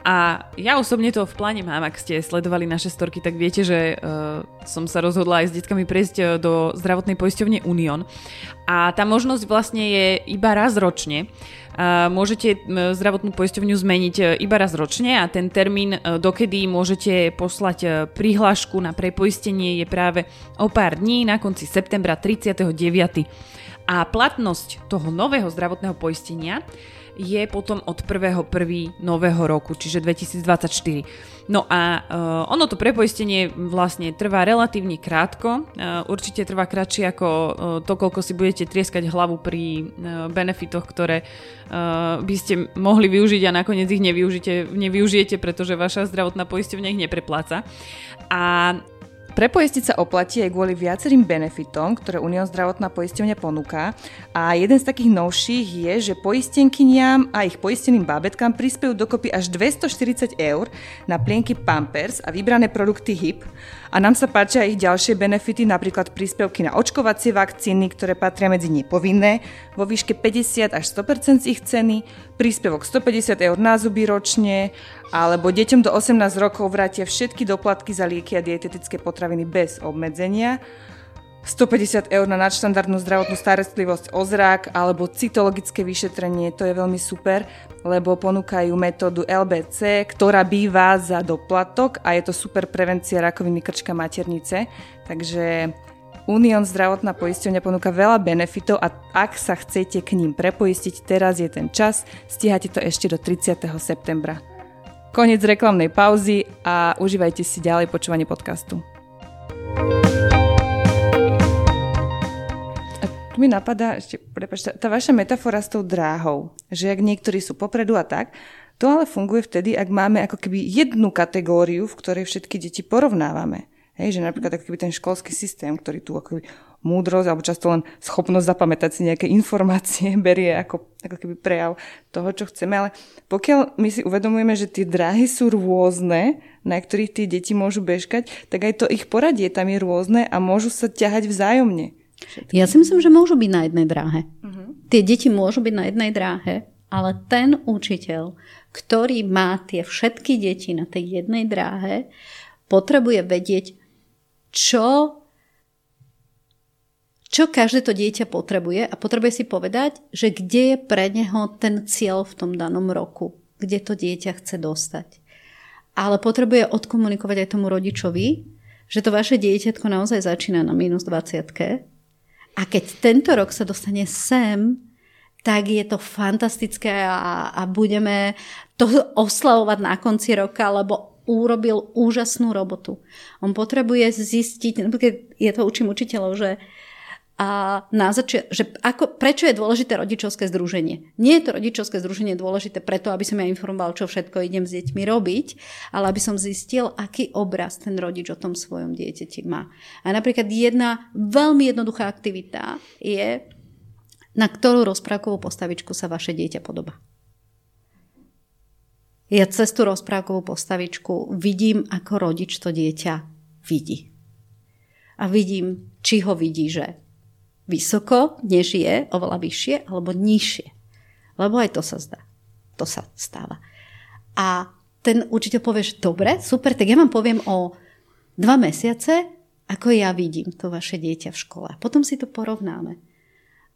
A ja osobne to v pláne mám, ak ste sledovali naše storky, tak viete, že uh, som sa rozhodla aj s deckami prejsť uh, do zdravotnej poisťovne Union. A tá možnosť vlastne je iba raz ročne. Uh, môžete zdravotnú poisťovňu zmeniť iba raz ročne a ten termín, dokedy môžete poslať uh, prihlášku na prepoistenie je práve o pár dní na konci septembra 39. A platnosť toho nového zdravotného poistenia je potom od 1.1. nového roku, čiže 2024. No a uh, ono to prepoistenie vlastne trvá relatívne krátko, uh, určite trvá kratšie ako uh, to, koľko si budete trieskať hlavu pri uh, benefitoch, ktoré uh, by ste mohli využiť a nakoniec ich nevyužijete, nevyužijete, pretože vaša zdravotná poisťovňa ich neprepláca. A Prepoistiť sa oplatí aj kvôli viacerým benefitom, ktoré Unión zdravotná poisťovňa ponúka. A jeden z takých novších je, že poistenkyniam a ich poisteným bábetkám prispejú dokopy až 240 eur na plienky Pampers a vybrané produkty HIP a nám sa páčia ich ďalšie benefity, napríklad príspevky na očkovacie vakcíny, ktoré patria medzi nepovinné, vo výške 50 až 100% z ich ceny, príspevok 150 eur na zuby ročne, alebo deťom do 18 rokov vrátia všetky doplatky za lieky a dietetické potraviny bez obmedzenia, 150 eur na nadštandardnú zdravotnú starostlivosť o zrak alebo cytologické vyšetrenie, to je veľmi super, lebo ponúkajú metódu LBC, ktorá býva za doplatok a je to super prevencia rakoviny krčka maternice. Takže Unión zdravotná poisťovňa ponúka veľa benefitov a ak sa chcete k ním prepoistiť, teraz je ten čas, stíhate to ešte do 30. septembra. Konec reklamnej pauzy a užívajte si ďalej počúvanie podcastu. Mi napadá ešte, prepáč, tá, tá vaša metafora s tou dráhou, že ak niektorí sú popredu a tak, to ale funguje vtedy, ak máme ako keby jednu kategóriu, v ktorej všetky deti porovnávame. Hej, že napríklad ako keby ten školský systém, ktorý tu ako keby múdrosť alebo často len schopnosť zapamätať si nejaké informácie berie ako, ako keby prejav toho, čo chceme. Ale pokiaľ my si uvedomujeme, že tie dráhy sú rôzne, na ktorých tie deti môžu bežkať, tak aj to ich poradie tam je rôzne a môžu sa ťahať vzájomne. Všetky. Ja si myslím, že môžu byť na jednej dráhe. Uh-huh. Tie deti môžu byť na jednej dráhe, ale ten učiteľ, ktorý má tie všetky deti na tej jednej dráhe, potrebuje vedieť, čo čo každé to dieťa potrebuje a potrebuje si povedať, že kde je pre neho ten cieľ v tom danom roku, kde to dieťa chce dostať. Ale potrebuje odkomunikovať aj tomu rodičovi, že to vaše dieťatko naozaj začína na minus 20 a keď tento rok sa dostane sem, tak je to fantastické a, a budeme to oslavovať na konci roka, lebo urobil úžasnú robotu. On potrebuje zistiť, je to učím učiteľov, že a na zači- že ako, prečo je dôležité rodičovské združenie. Nie je to rodičovské združenie dôležité preto, aby som ja informoval, čo všetko idem s deťmi robiť, ale aby som zistil, aký obraz ten rodič o tom svojom dieťati má. A napríklad jedna veľmi jednoduchá aktivita je, na ktorú rozprávkovú postavičku sa vaše dieťa podoba. Ja cez tú rozprávkovú postavičku vidím, ako rodič to dieťa vidí. A vidím, či ho vidí, že vysoko, než je, oveľa vyššie, alebo nižšie. Lebo aj to sa zdá. To sa stáva. A ten učiteľ povie, že dobre, super, tak ja vám poviem o dva mesiace, ako ja vidím to vaše dieťa v škole. Potom si to porovnáme.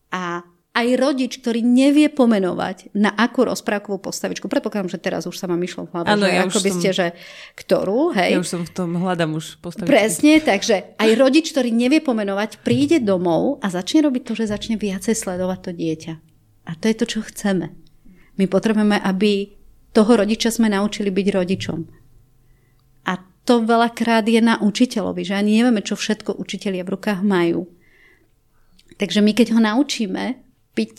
A aj rodič, ktorý nevie pomenovať, na akú rozprávkovú postavičku, predpokladám, že teraz už sa mám myšlo v hlave, ano, že ja ako by ste, že ktorú, hej. Ja už som v tom, hľadám už postavičku. Presne, takže aj rodič, ktorý nevie pomenovať, príde domov a začne robiť to, že začne viacej sledovať to dieťa. A to je to, čo chceme. My potrebujeme, aby toho rodiča sme naučili byť rodičom. A to veľakrát je na učiteľovi, že ani nevieme, čo všetko učiteľia v rukách majú. Takže my keď ho naučíme byť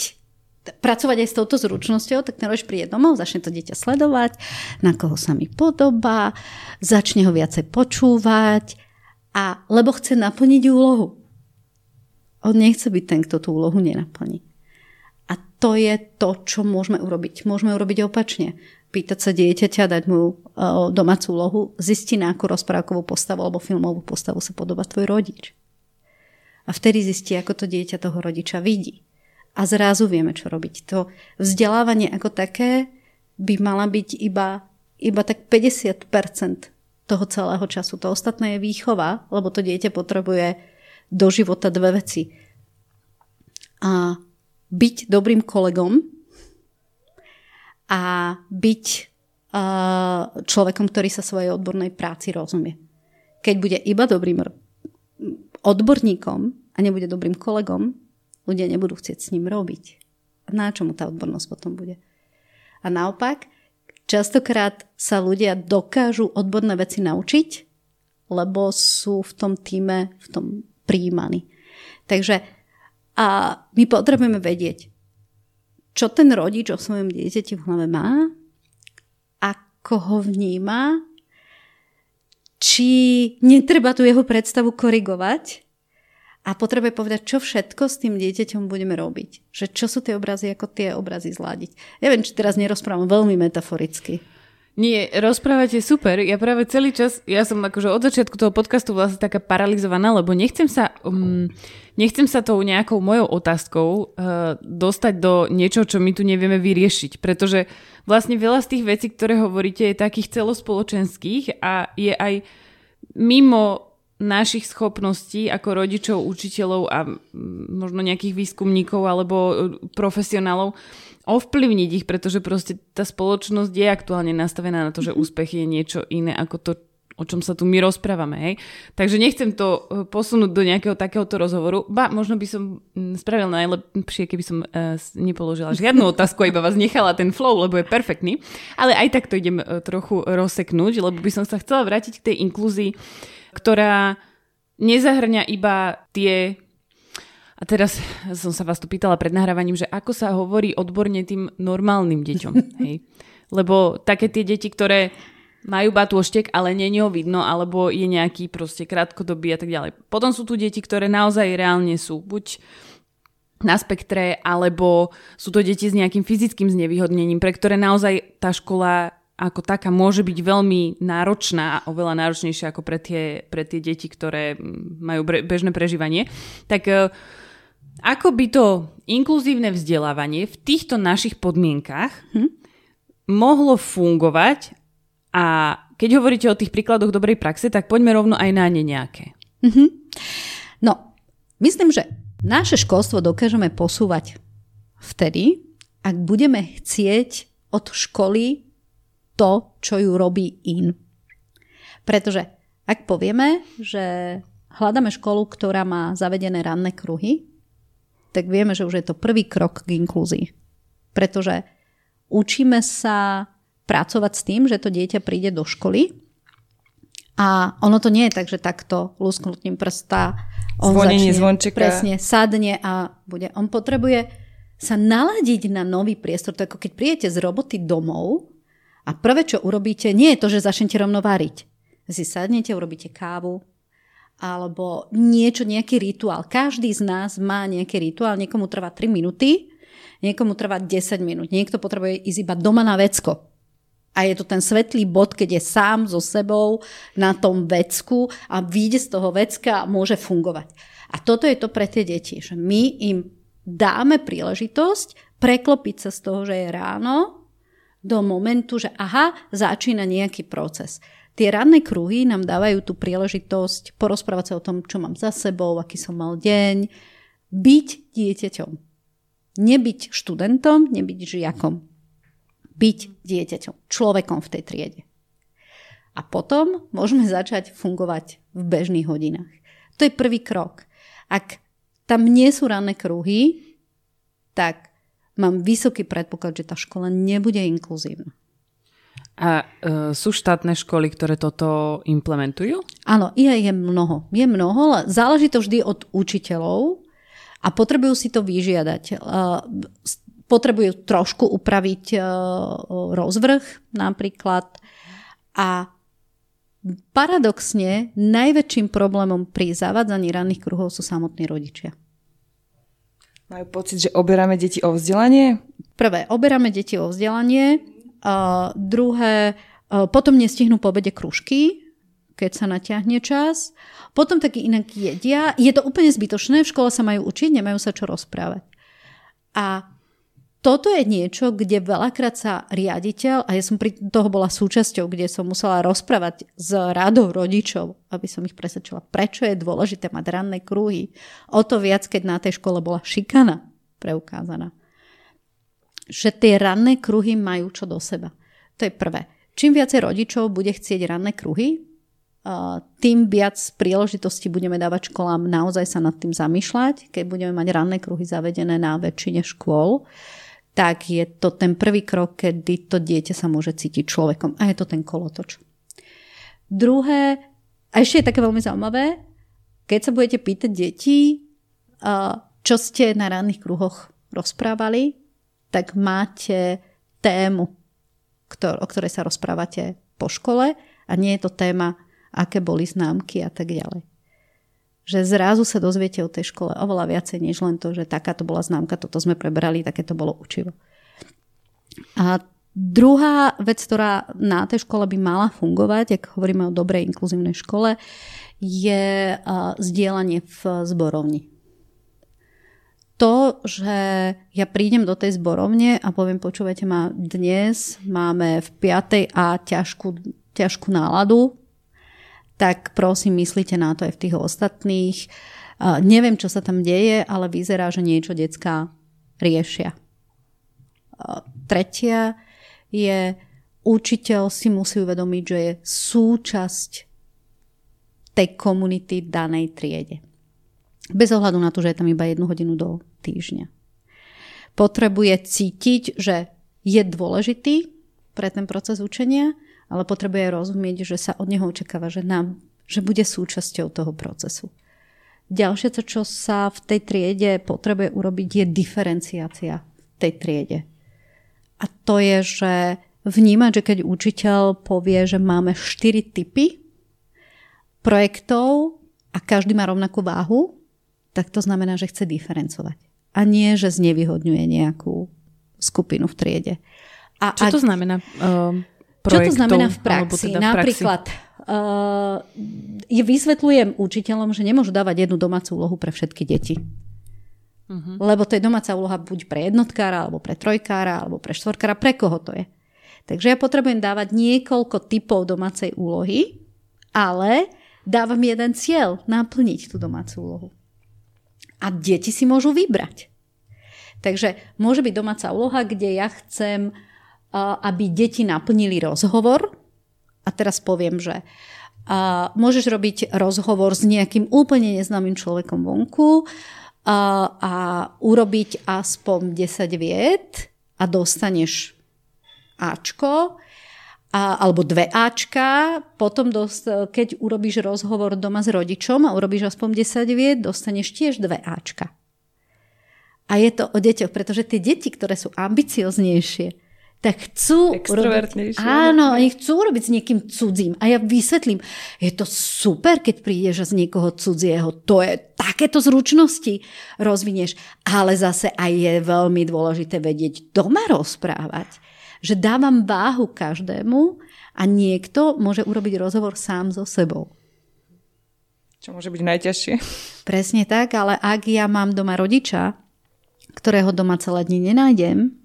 pracovať aj s touto zručnosťou, tak ten rodič príde domov, začne to dieťa sledovať, na koho sa mi podobá, začne ho viacej počúvať, a lebo chce naplniť úlohu. On nechce byť ten, kto tú úlohu nenaplní. A to je to, čo môžeme urobiť. Môžeme urobiť opačne. Pýtať sa dieťaťa, dať mu domácu úlohu, zistiť na akú rozprávkovú postavu alebo filmovú postavu sa podobá tvoj rodič. A vtedy zistí, ako to dieťa toho rodiča vidí a zrazu vieme, čo robiť. To vzdelávanie ako také by mala byť iba, iba tak 50% toho celého času. To ostatné je výchova, lebo to dieťa potrebuje do života dve veci. A byť dobrým kolegom a byť uh, človekom, ktorý sa svojej odbornej práci rozumie. Keď bude iba dobrým odborníkom a nebude dobrým kolegom, ľudia nebudú chcieť s ním robiť. Na čomu tá odbornosť potom bude? A naopak, častokrát sa ľudia dokážu odborné veci naučiť, lebo sú v tom týme, v tom príjmaní. Takže a my potrebujeme vedieť, čo ten rodič o svojom dieťati v hlave má, ako ho vníma, či netreba tu jeho predstavu korigovať, a potrebuje povedať, čo všetko s tým dieťaťom budeme robiť. Že čo sú tie obrazy, ako tie obrazy zladiť. Ja viem, či teraz nerozprávam veľmi metaforicky. Nie, rozprávate super. Ja práve celý čas, ja som akože od začiatku toho podcastu vlastne taká paralizovaná, lebo nechcem sa, um, nechcem sa tou nejakou mojou otázkou uh, dostať do niečoho, čo my tu nevieme vyriešiť. Pretože vlastne veľa z tých vecí, ktoré hovoríte, je takých celospoločenských a je aj mimo našich schopností ako rodičov, učiteľov a možno nejakých výskumníkov alebo e, profesionálov ovplyvniť ich, pretože proste tá spoločnosť je aktuálne nastavená na to, že mhm. úspech je niečo iné ako to, o čom sa tu my rozprávame. Hej? Takže nechcem to e, posunúť do nejakého takéhoto rozhovoru. Ba, možno by som spravil najlepšie, keby som uh, nepoložila žiadnu otázku, iba vás nechala ten flow, lebo je perfektný. Ale aj tak to idem trochu rozseknúť, lebo by som sa chcela vrátiť k tej inklúzii ktorá nezahrňa iba tie a teraz som sa vás tu pýtala pred nahrávaním, že ako sa hovorí odborne tým normálnym deťom. Hej? Lebo také tie deti, ktoré majú batôštek, ale nie ho vidno, alebo je nejaký proste krátkodobý a tak ďalej. Potom sú tu deti, ktoré naozaj reálne sú buď na spektre, alebo sú to deti s nejakým fyzickým znevýhodnením, pre ktoré naozaj tá škola ako taká môže byť veľmi náročná a oveľa náročnejšia ako pre tie, pre tie deti, ktoré majú bežné prežívanie. Tak e, ako by to inkluzívne vzdelávanie v týchto našich podmienkach hm, mohlo fungovať a keď hovoríte o tých príkladoch dobrej praxe, tak poďme rovno aj na ne nejaké. Mm-hmm. No, myslím, že naše školstvo dokážeme posúvať vtedy, ak budeme chcieť od školy to, čo ju robí in. Pretože ak povieme, že hľadáme školu, ktorá má zavedené ranné kruhy, tak vieme, že už je to prvý krok k inklúzii. Pretože učíme sa pracovať s tým, že to dieťa príde do školy a ono to nie je tak, že takto lusknutím prsta on Zvonenie začne, zvončeka. presne, sadne a bude. On potrebuje sa naladiť na nový priestor. To je ako keď príjete z roboty domov a prvé, čo urobíte, nie je to, že začnete rovno variť. Si sadnete, urobíte kávu, alebo niečo, nejaký rituál. Každý z nás má nejaký rituál, niekomu trvá 3 minúty, niekomu trvá 10 minút, niekto potrebuje ísť iba doma na vecko. A je to ten svetlý bod, keď je sám so sebou na tom vecku a vyjde z toho vecka a môže fungovať. A toto je to pre tie deti, že my im dáme príležitosť preklopiť sa z toho, že je ráno, do momentu, že aha, začína nejaký proces. Tie ranné kruhy nám dávajú tú príležitosť porozprávať sa o tom, čo mám za sebou, aký som mal deň, byť dieťaťom. Nebyť študentom, nebyť žiakom. Byť dieťaťom, človekom v tej triede. A potom môžeme začať fungovať v bežných hodinách. To je prvý krok. Ak tam nie sú ranné kruhy, tak mám vysoký predpoklad, že tá škola nebude inkluzívna. A e, sú štátne školy, ktoré toto implementujú? Áno, je, je mnoho. Je mnoho, ale záleží to vždy od učiteľov a potrebujú si to vyžiadať. E, potrebujú trošku upraviť e, rozvrh napríklad a paradoxne najväčším problémom pri zavádzaní ranných kruhov sú samotní rodičia. Majú pocit, že oberáme deti o vzdelanie? Prvé, oberáme deti o vzdelanie, Uh, druhé, uh, potom nestihnú po obede kružky, keď sa natiahne čas. Potom taky inak jedia. Je to úplne zbytočné, v škole sa majú učiť, nemajú sa čo rozprávať. A toto je niečo, kde veľakrát sa riaditeľ, a ja som pri toho bola súčasťou, kde som musela rozprávať s radou rodičov, aby som ich presvedčila, prečo je dôležité mať ranné krúhy. O to viac, keď na tej škole bola šikana preukázaná že tie ranné kruhy majú čo do seba. To je prvé. Čím viacej rodičov bude chcieť ranné kruhy, tým viac príležitosti budeme dávať školám naozaj sa nad tým zamýšľať. Keď budeme mať ranné kruhy zavedené na väčšine škôl, tak je to ten prvý krok, kedy to dieťa sa môže cítiť človekom. A je to ten kolotoč. Druhé, a ešte je také veľmi zaujímavé, keď sa budete pýtať detí, čo ste na ranných kruhoch rozprávali, tak máte tému, o ktorej sa rozprávate po škole a nie je to téma, aké boli známky a tak ďalej. Že zrazu sa dozviete o tej škole oveľa viacej, než len to, že takáto bola známka, toto sme prebrali, také to bolo učivo. A druhá vec, ktorá na tej škole by mala fungovať, ak hovoríme o dobrej inkluzívnej škole, je zdieľanie v zborovni to, že ja prídem do tej zborovne a poviem, počúvajte ma, dnes máme v 5. a ťažkú, ťažkú náladu, tak prosím, myslíte na to aj v tých ostatných. Uh, neviem, čo sa tam deje, ale vyzerá, že niečo detská riešia. Uh, tretia je, učiteľ si musí uvedomiť, že je súčasť tej komunity danej triede. Bez ohľadu na to, že je tam iba jednu hodinu do týždňa. Potrebuje cítiť, že je dôležitý pre ten proces učenia, ale potrebuje rozumieť, že sa od neho očakáva, že, nám, že bude súčasťou toho procesu. Ďalšie, čo sa v tej triede potrebuje urobiť, je diferenciácia v tej triede. A to je, že vnímať, že keď učiteľ povie, že máme 4 typy projektov a každý má rovnakú váhu, tak to znamená, že chce diferencovať. A nie, že znevýhodňuje nejakú skupinu v triede. A Čo to znamená? Uh, Čo to znamená v praxi? Teda v Napríklad uh, vysvetľujem učiteľom, že nemôžu dávať jednu domácu úlohu pre všetky deti. Uh-huh. Lebo to je domáca úloha buď pre jednotkára, alebo pre trojkára, alebo pre štvorkára, pre koho to je. Takže ja potrebujem dávať niekoľko typov domácej úlohy, ale dávam jeden cieľ, naplniť tú domácu úlohu a deti si môžu vybrať. Takže môže byť domáca úloha, kde ja chcem, aby deti naplnili rozhovor. A teraz poviem, že môžeš robiť rozhovor s nejakým úplne neznámym človekom vonku a urobiť aspoň 10 viet a dostaneš Ačko a, alebo dve Ačka, potom dost, keď urobíš rozhovor doma s rodičom a urobíš aspoň 10 viet, dostaneš tiež dve Ačka. A je to o deťoch, pretože tie deti, ktoré sú ambicioznejšie, tak chcú urobiť, áno, oni chcú urobiť s niekým cudzím. A ja vysvetlím, je to super, keď prídeš z niekoho cudzieho, to je takéto zručnosti rozvinieš, ale zase aj je veľmi dôležité vedieť doma rozprávať že dávam váhu každému a niekto môže urobiť rozhovor sám so sebou. Čo môže byť najťažšie. Presne tak, ale ak ja mám doma rodiča, ktorého doma celé dni nenájdem,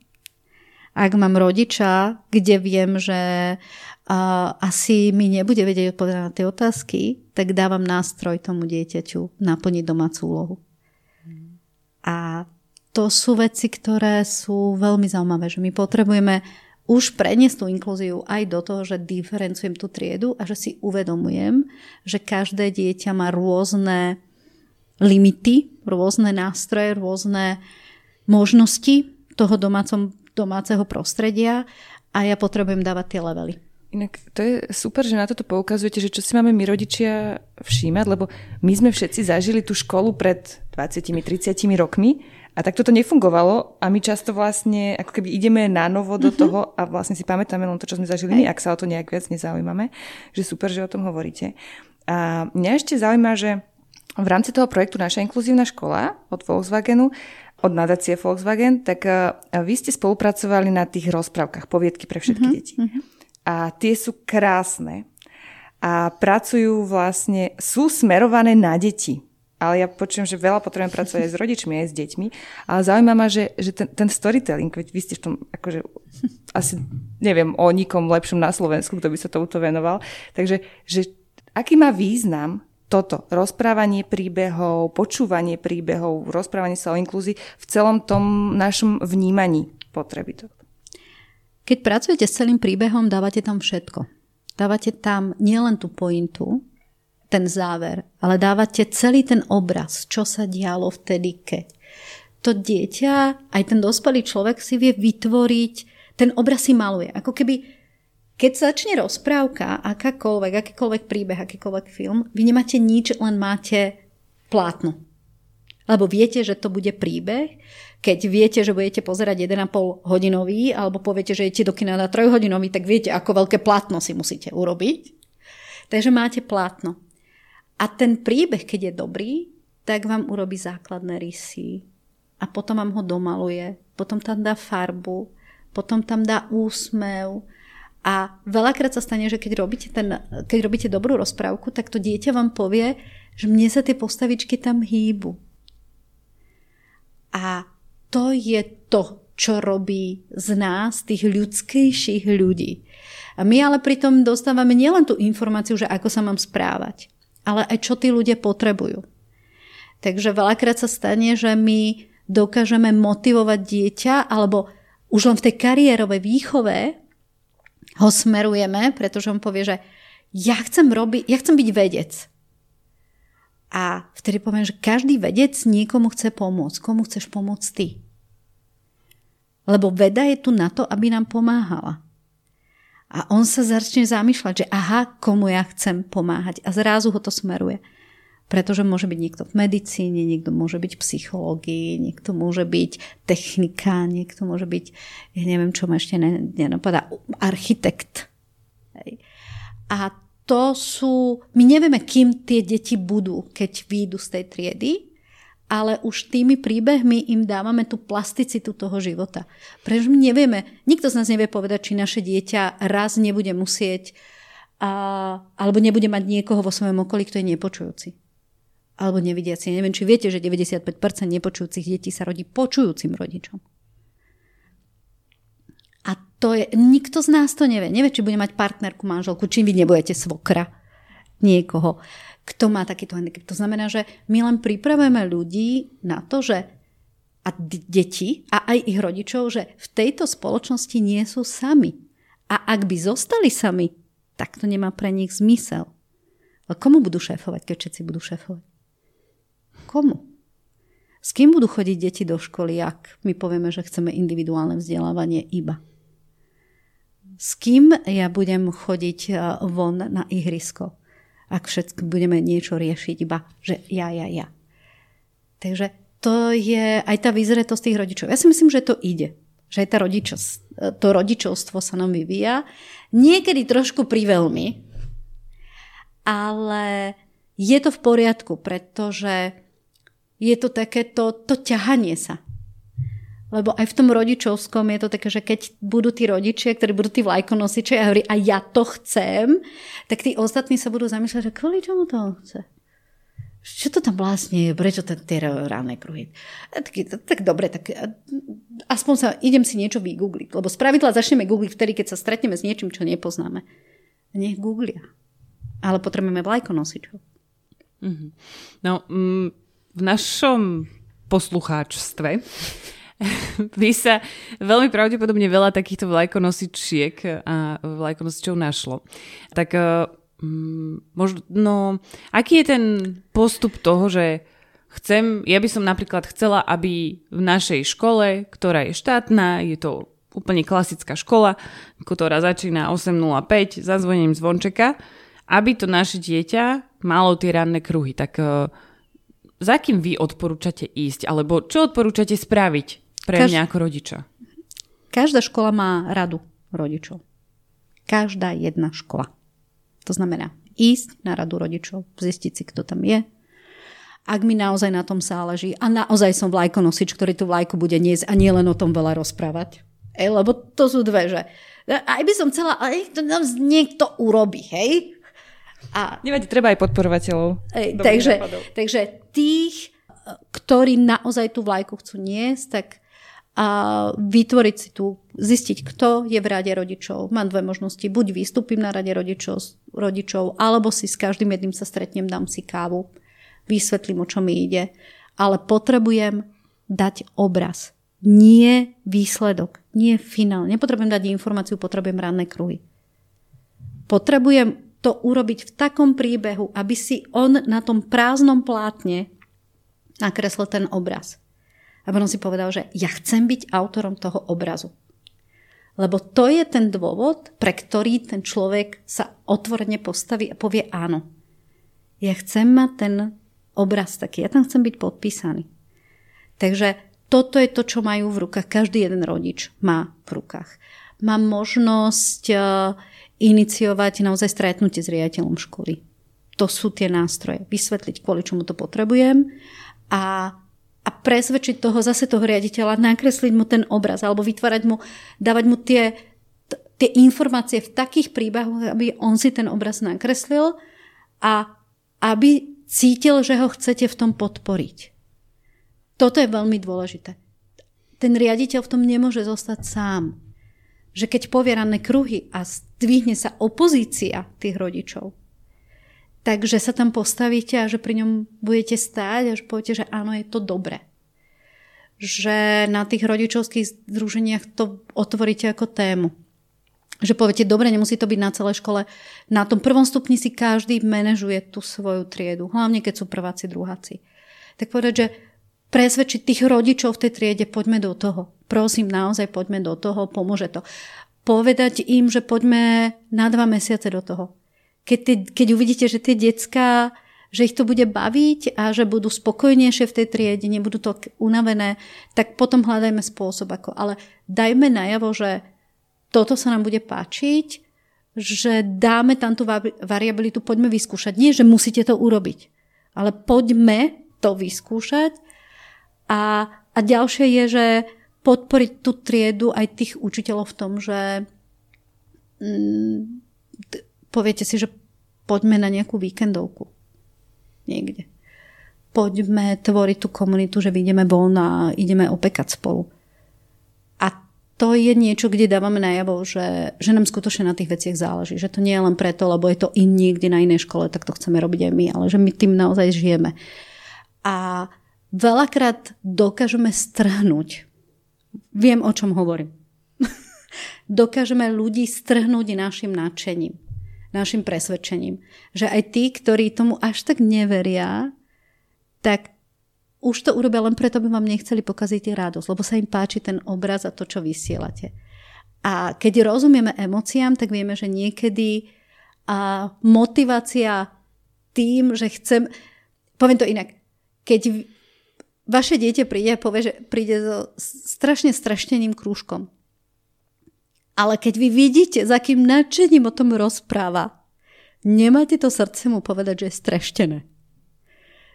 ak mám rodiča, kde viem, že uh, asi mi nebude vedieť odpovedať na tie otázky, tak dávam nástroj tomu dieťaťu naplniť domácu úlohu. A to sú veci, ktoré sú veľmi zaujímavé, že my potrebujeme už preniesť tú inklúziu aj do toho, že diferencujem tú triedu a že si uvedomujem, že každé dieťa má rôzne limity, rôzne nástroje, rôzne možnosti toho domácom, domáceho prostredia a ja potrebujem dávať tie levely. Inak to je super, že na toto poukazujete, že čo si máme my rodičia všímať, lebo my sme všetci zažili tú školu pred 20-30 rokmi a tak toto nefungovalo a my často vlastne ako keby ideme na novo do mm-hmm. toho a vlastne si pamätáme len to, čo sme zažili my, ak sa o to nejak viac nezaujímame. Že super, že o tom hovoríte. A mňa ešte zaujíma, že v rámci toho projektu Naša inkluzívna škola od Volkswagenu, od nadácie Volkswagen, tak vy ste spolupracovali na tých rozprávkach, poviedky pre všetky mm-hmm. deti. Mhm. A tie sú krásne a pracujú vlastne, sú smerované na deti ale ja počujem, že veľa potrebujem pracovať aj s rodičmi, aj s deťmi, ale zaujíma ma, že, že ten, ten storytelling, veď vy ste v tom, akože asi neviem o nikom lepšom na Slovensku, kto by sa tomuto venoval, takže že aký má význam toto, rozprávanie príbehov, počúvanie príbehov, rozprávanie sa o inklúzii v celom tom našom vnímaní potreby. Keď pracujete s celým príbehom, dávate tam všetko. Dávate tam nielen tú pointu, ten záver, ale dávate celý ten obraz, čo sa dialo vtedy, keď. To dieťa, aj ten dospelý človek si vie vytvoriť, ten obraz si maluje. Ako keby, keď začne rozprávka, akákoľvek, akýkoľvek príbeh, akýkoľvek film, vy nemáte nič, len máte plátno. Lebo viete, že to bude príbeh, keď viete, že budete pozerať 1,5 hodinový, alebo poviete, že idete do kina na 3 hodinový, tak viete, ako veľké plátno si musíte urobiť. Takže máte plátno. A ten príbeh, keď je dobrý, tak vám urobí základné rysy a potom vám ho domaluje, potom tam dá farbu, potom tam dá úsmev a veľakrát sa stane, že keď robíte, ten, keď robíte dobrú rozprávku, tak to dieťa vám povie, že mne sa tie postavičky tam hýbu. A to je to, čo robí z nás, tých ľudskejších ľudí. A my ale pritom dostávame nielen tú informáciu, že ako sa mám správať, ale aj čo tí ľudia potrebujú. Takže veľakrát sa stane, že my dokážeme motivovať dieťa, alebo už len v tej kariérovej výchove ho smerujeme, pretože on povie, že ja chcem, robiť, ja chcem byť vedec. A vtedy poviem, že každý vedec niekomu chce pomôcť. Komu chceš pomôcť ty? Lebo veda je tu na to, aby nám pomáhala. A on sa začne zamýšľať, že aha, komu ja chcem pomáhať. A zrazu ho to smeruje. Pretože môže byť niekto v medicíne, niekto môže byť v psychológii, niekto môže byť technika, niekto môže byť, ja neviem, čo ma ešte nenapadá, architekt. Hej. A to sú, my nevieme, kým tie deti budú, keď výjdu z tej triedy, ale už tými príbehmi im dávame tú plasticitu toho života. Pretože my nevieme, nikto z nás nevie povedať, či naše dieťa raz nebude musieť a, alebo nebude mať niekoho vo svojom okolí, kto je nepočujúci. Alebo nevidiaci. Neviem, či viete, že 95% nepočujúcich detí sa rodí počujúcim rodičom. A to je, nikto z nás to nevie. Nevie, či bude mať partnerku, manželku, či vy nebudete svokra niekoho kto má takýto handicap. To znamená, že my len pripravujeme ľudí na to, že a deti a aj ich rodičov, že v tejto spoločnosti nie sú sami. A ak by zostali sami, tak to nemá pre nich zmysel. Ale komu budú šéfovať, keď všetci budú šéfovať? Komu? S kým budú chodiť deti do školy, ak my povieme, že chceme individuálne vzdelávanie iba? S kým ja budem chodiť e, von na ihrisko, ak všetky budeme niečo riešiť iba, že ja, ja, ja. Takže to je aj tá vyzretosť tých rodičov. Ja si myslím, že to ide. Že aj tá rodičos, e, to rodičovstvo sa nám vyvíja. Niekedy trošku priveľmi, ale je to v poriadku, pretože je to takéto to ťahanie sa. Lebo aj v tom rodičovskom je to také, že keď budú tí rodičia, ktorí budú tí vlajkonosiči a hovorí, a ja to chcem, tak tí ostatní sa budú zamýšľať, že kvôli čomu to chce? Čo to tam vlastne je? Prečo ten, tie ranné kruhy? Tak, tak dobre, tak aspoň sa idem si niečo vygoogliť. Lebo spravidla začneme googliť vtedy, keď sa stretneme s niečím, čo nepoznáme. Nech googlia. Ale potrebujeme vlajkonosičov. Mm-hmm. No, mm, v našom poslucháčstve by sa veľmi pravdepodobne veľa takýchto vlajkonosičiek a vlajkonosičov našlo. Tak um, možno, aký je ten postup toho, že chcem, ja by som napríklad chcela, aby v našej škole, ktorá je štátna, je to úplne klasická škola, ktorá začína 8.05, zazvoním zvončeka, aby to naše dieťa malo tie ranné kruhy. Tak uh, za kým vy odporúčate ísť? Alebo čo odporúčate spraviť pre Kaž... mňa ako rodiča? Každá škola má radu rodičov. Každá jedna škola. To znamená ísť na radu rodičov, zistiť si, kto tam je. Ak mi naozaj na tom záleží a naozaj som vlajkonosič, ktorý tú vlajku bude niesť a nie len o tom veľa rozprávať. Ej, lebo to sú dve, že aj by som chcela, aj to niekto urobí, hej? A, Nevadí, treba aj podporovateľov. Ej, takže, takže tých, ktorí naozaj tú vlajku chcú niesť, tak a vytvoriť si tu, zistiť, kto je v rade rodičov. Mám dve možnosti. Buď vystúpim na rade rodičov, rodičov alebo si s každým jedným sa stretnem, dám si kávu, vysvetlím, o čo mi ide. Ale potrebujem dať obraz. Nie výsledok, nie finál. Nepotrebujem dať informáciu, potrebujem ranné kruhy. Potrebujem to urobiť v takom príbehu, aby si on na tom prázdnom plátne nakreslil ten obraz. A potom si povedal, že ja chcem byť autorom toho obrazu. Lebo to je ten dôvod, pre ktorý ten človek sa otvorene postaví a povie áno. Ja chcem mať ten obraz taký, ja tam chcem byť podpísaný. Takže toto je to, čo majú v rukách. Každý jeden rodič má v rukách. Mám možnosť iniciovať naozaj stretnutie s riaditeľom školy. To sú tie nástroje. Vysvetliť, kvôli čomu to potrebujem a, a presvedčiť toho zase toho riaditeľa, nakresliť mu ten obraz alebo vytvárať mu, dávať mu tie, t- tie informácie v takých príbehoch, aby on si ten obraz nakreslil a aby cítil, že ho chcete v tom podporiť. Toto je veľmi dôležité. Ten riaditeľ v tom nemôže zostať sám že keď povie kruhy a zdvihne sa opozícia tých rodičov, takže sa tam postavíte a že pri ňom budete stáť a že poviete, že áno, je to dobré. Že na tých rodičovských združeniach to otvoríte ako tému. Že poviete, dobre, nemusí to byť na celej škole. Na tom prvom stupni si každý manažuje tú svoju triedu, hlavne keď sú prváci, druháci. Tak povedať, že presvedčiť tých rodičov v tej triede, poďme do toho prosím, naozaj poďme do toho, pomôže to. Povedať im, že poďme na dva mesiace do toho. Keď, ty, keď uvidíte, že tie decka, že ich to bude baviť a že budú spokojnejšie v tej triede, nebudú to unavené, tak potom hľadajme spôsob ako. Ale dajme najavo, že toto sa nám bude páčiť, že dáme tam tú variabilitu, poďme vyskúšať. Nie, že musíte to urobiť, ale poďme to vyskúšať. A, a ďalšie je, že podporiť tú triedu aj tých učiteľov v tom, že mm, poviete si, že poďme na nejakú víkendovku niekde. Poďme tvoriť tú komunitu, že vyjdeme von a ideme opekať spolu. A to je niečo, kde dávame najavo, že, že nám skutočne na tých veciach záleží. Že to nie je len preto, lebo je to in niekde na inej škole, tak to chceme robiť aj my, ale že my tým naozaj žijeme. A veľakrát dokážeme strhnúť Viem, o čom hovorím. Dokážeme ľudí strhnúť našim nadšením, našim presvedčením. Že aj tí, ktorí tomu až tak neveria, tak už to urobia len preto, aby vám nechceli pokaziť radosť, lebo sa im páči ten obraz a to, čo vysielate. A keď rozumieme emóciám, tak vieme, že niekedy a motivácia tým, že chcem... Poviem to inak. Keď vaše dieťa príde a povie, že príde so strašne strašteným krúžkom. Ale keď vy vidíte, za akým nadšením o tom rozpráva, nemáte to srdce mu povedať, že je streštené.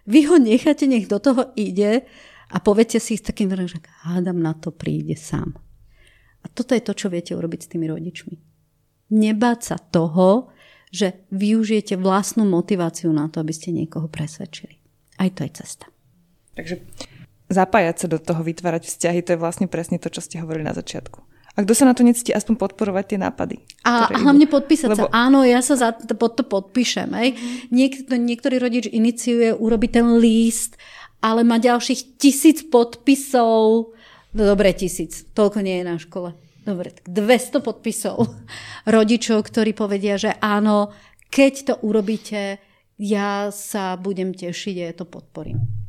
Vy ho necháte, nech do toho ide a poviete si s takým verem, že hádam na to príde sám. A toto je to, čo viete urobiť s tými rodičmi. Nebáť sa toho, že využijete vlastnú motiváciu na to, aby ste niekoho presvedčili. Aj to je cesta. Takže zapájať sa do toho, vytvárať vzťahy, to je vlastne presne to, čo ste hovorili na začiatku. A kto sa na to necíti, aspoň podporovať tie nápady. A, a hlavne podpísať Lebo... sa. Áno, ja sa za to, pod to podpíšem. Hej. Niek- niektorý rodič iniciuje urobiť ten líst, ale má ďalších tisíc podpisov. No dobre, tisíc. Toľko nie je na škole. Dobre, tak 200 podpisov rodičov, ktorí povedia, že áno, keď to urobíte, ja sa budem tešiť a ja to podporím.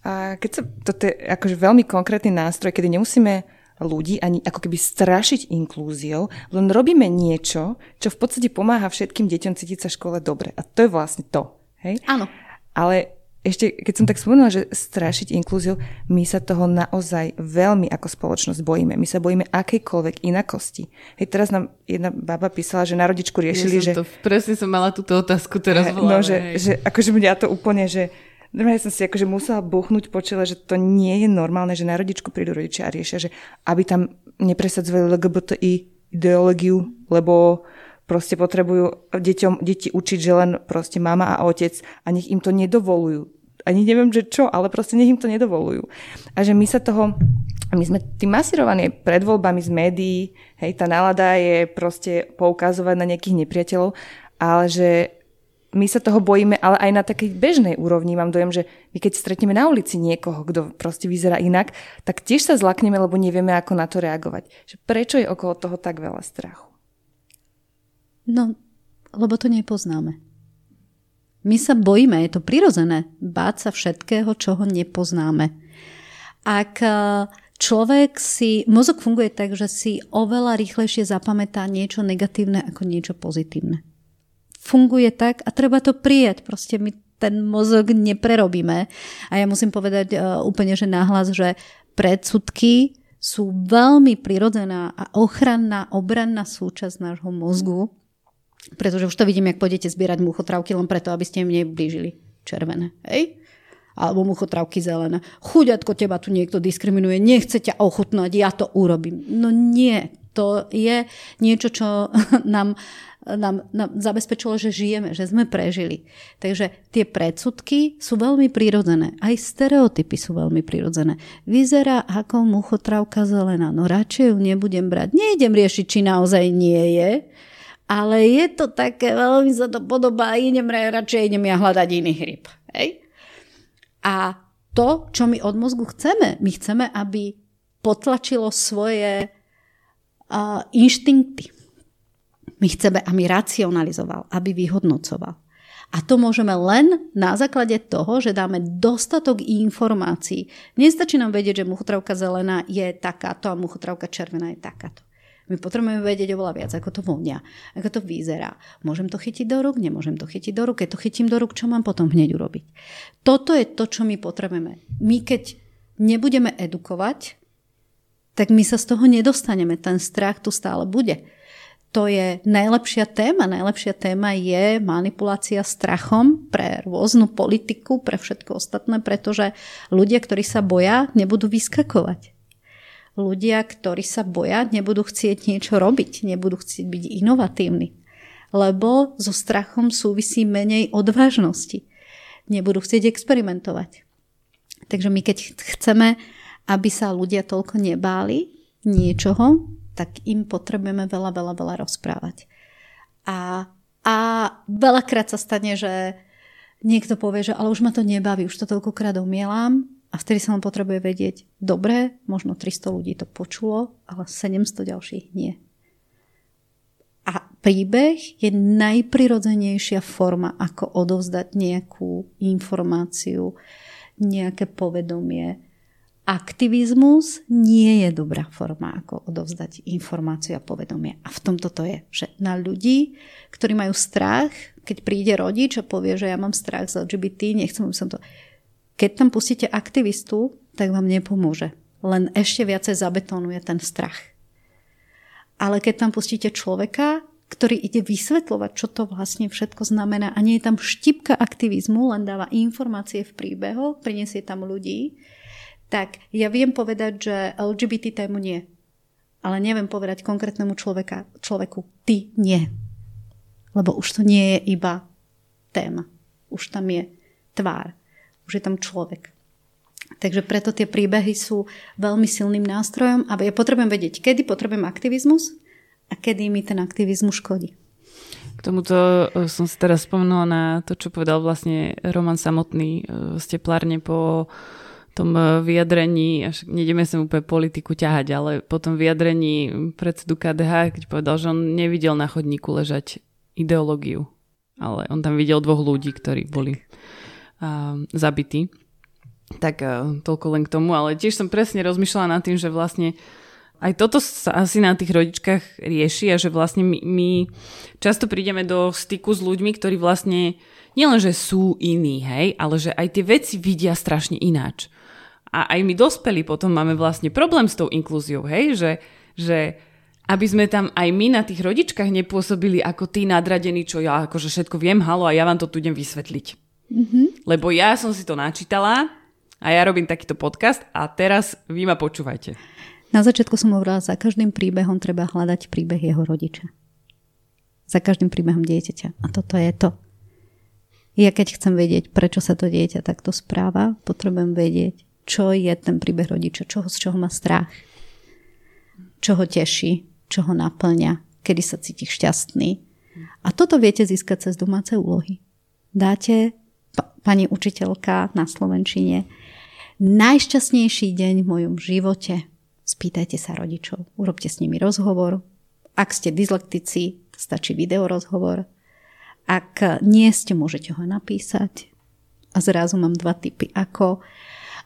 A keď sa, toto je akože veľmi konkrétny nástroj, kedy nemusíme ľudí ani ako keby strašiť inklúziou, len robíme niečo, čo v podstate pomáha všetkým deťom cítiť sa v škole dobre. A to je vlastne to. Hej? Áno. Ale ešte, keď som tak spomenula, že strašiť inklúziu, my sa toho naozaj veľmi ako spoločnosť bojíme. My sa bojíme akejkoľvek inakosti. Hej, teraz nám jedna baba písala, že na rodičku riešili, ja že... To, presne som mala túto otázku teraz v No, že, že akože mňa to úplne, že Normálne som si akože musela buchnúť po čele, že to nie je normálne, že na rodičku prídu rodičia a riešia, že aby tam nepresadzovali LGBTI ideológiu, lebo proste potrebujú deťom, deti učiť, že len proste mama a otec a nech im to nedovolujú. Ani neviem, že čo, ale proste nech im to nedovolujú. A že my sa toho, my sme tým masírovaní pred voľbami z médií, hej, tá nálada je proste poukazovať na nejakých nepriateľov, ale že my sa toho bojíme, ale aj na takej bežnej úrovni mám dojem, že my keď stretneme na ulici niekoho, kto proste vyzerá inak, tak tiež sa zlakneme, lebo nevieme, ako na to reagovať. Že prečo je okolo toho tak veľa strachu? No, lebo to nepoznáme. My sa bojíme, je to prirodzené, báť sa všetkého, čo ho nepoznáme. Ak e, človek si, mozog funguje tak, že si oveľa rýchlejšie zapamätá niečo negatívne ako niečo pozitívne funguje tak a treba to prijať. Proste my ten mozog neprerobíme. A ja musím povedať uh, úplne, že náhlas, že predsudky sú veľmi prirodzená a ochranná, obranná súčasť nášho mozgu, pretože už to vidím, jak pôjdete zbierať muchotravky len preto, aby ste im neblížili červené. Hej? Alebo muchotravky zelené. Chuďatko, teba tu niekto diskriminuje, nechce ťa ochutnať, ja to urobím. No nie, to je niečo, čo nám nám, nám zabezpečilo, že žijeme, že sme prežili. Takže tie predsudky sú veľmi prirodzené. Aj stereotypy sú veľmi prirodzené. Vyzerá ako muchotravka zelená. No radšej ju nebudem brať. Nejdem riešiť, či naozaj nie je, ale je to také, veľmi sa to podobá, idem radšej idem ja hľadať iný hryb. Hej? A to, čo my od mozgu chceme, my chceme, aby potlačilo svoje uh, inštinkty. My chceme, aby racionalizoval, aby vyhodnocoval. A to môžeme len na základe toho, že dáme dostatok informácií. Nestačí nám vedieť, že muchotravka zelená je takáto a muchotravka červená je takáto. My potrebujeme vedieť oveľa viac, ako to vonia, ako to vyzerá. Môžem to chytiť do rúk, nemôžem to chytiť do rúk. Keď to chytím do rúk, čo mám potom hneď urobiť? Toto je to, čo my potrebujeme. My keď nebudeme edukovať, tak my sa z toho nedostaneme. Ten strach tu stále bude to je najlepšia téma. Najlepšia téma je manipulácia strachom pre rôznu politiku, pre všetko ostatné, pretože ľudia, ktorí sa boja, nebudú vyskakovať. Ľudia, ktorí sa boja, nebudú chcieť niečo robiť, nebudú chcieť byť inovatívni. Lebo so strachom súvisí menej odvážnosti. Nebudú chcieť experimentovať. Takže my keď chceme, aby sa ľudia toľko nebáli niečoho, tak im potrebujeme veľa, veľa, veľa rozprávať. A, a veľakrát sa stane, že niekto povie, že ale už ma to nebaví, už to toľkokrát omielam a vtedy sa len potrebuje vedieť, dobre, možno 300 ľudí to počulo, ale 700 ďalších nie. A príbeh je najprirodzenejšia forma, ako odovzdať nejakú informáciu, nejaké povedomie. Aktivizmus nie je dobrá forma, ako odovzdať informáciu a povedomie. A v tomto to je, že na ľudí, ktorí majú strach, keď príde rodič a povie, že ja mám strach z LGBT, nechcem, aby som to... Keď tam pustíte aktivistu, tak vám nepomôže. Len ešte viacej zabetonuje ten strach. Ale keď tam pustíte človeka, ktorý ide vysvetľovať, čo to vlastne všetko znamená a nie je tam štipka aktivizmu, len dáva informácie v príbehu, prinesie tam ľudí, tak ja viem povedať, že LGBT tému nie. Ale neviem povedať konkrétnemu človeka, človeku, ty nie. Lebo už to nie je iba téma. Už tam je tvár. Už je tam človek. Takže preto tie príbehy sú veľmi silným nástrojom a ja potrebujem vedieť, kedy potrebujem aktivizmus a kedy mi ten aktivizmus škodí. K tomuto e, som si teraz spomenula na to, čo povedal vlastne Roman samotný e, z teplárne po tom e, vyjadrení, až nejdeme sem úplne politiku ťahať, ale po tom vyjadrení predsedu KDH, keď povedal, že on nevidel na chodníku ležať ideológiu, ale on tam videl dvoch ľudí, ktorí boli uh, zabití. Tak uh, toľko len k tomu, ale tiež som presne rozmýšľala nad tým, že vlastne aj toto sa asi na tých rodičkách rieši a že vlastne my, my často prídeme do styku s ľuďmi, ktorí vlastne nielenže sú iní, hej, ale že aj tie veci vidia strašne ináč. A aj my dospelí potom máme vlastne problém s tou inklúziou, hej, že, že aby sme tam aj my na tých rodičkách nepôsobili ako tí nadradení, čo ja akože všetko viem, halo, a ja vám to tu idem vysvetliť. Mm-hmm. Lebo ja som si to načítala a ja robím takýto podcast a teraz vy ma počúvajte. Na začiatku som hovorila, za každým príbehom treba hľadať príbeh jeho rodiča. Za každým príbehom dieťaťa. A toto je to. Ja keď chcem vedieť, prečo sa to dieťa takto správa, potrebujem vedieť, čo je ten príbeh rodiča, čo, z čoho má strach, čo ho teší, čo ho naplňa, kedy sa cíti šťastný. A toto viete získať cez domáce úlohy. Dáte, pa, pani učiteľka na Slovenčine, najšťastnejší deň v mojom živote spýtajte sa rodičov, urobte s nimi rozhovor. Ak ste dyslektici, stačí video rozhovor. Ak nie ste, môžete ho napísať. A zrazu mám dva typy. Ako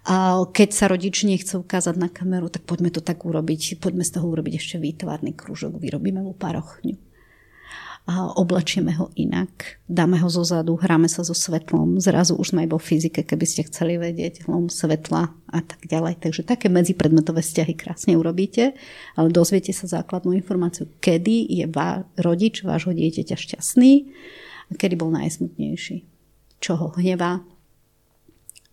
a keď sa rodič nechce ukázať na kameru, tak poďme to tak urobiť. Poďme z toho urobiť ešte výtvarný krúžok. Vyrobíme mu parochňu a oblečieme ho inak, dáme ho zo zadu, hráme sa so svetlom, zrazu už sme aj vo fyzike, keby ste chceli vedieť, lom svetla a tak ďalej. Takže také medzipredmetové vzťahy krásne urobíte, ale dozviete sa základnú informáciu, kedy je vá, rodič vášho dieťaťa šťastný a kedy bol najsmutnejší. Čo ho hnevá,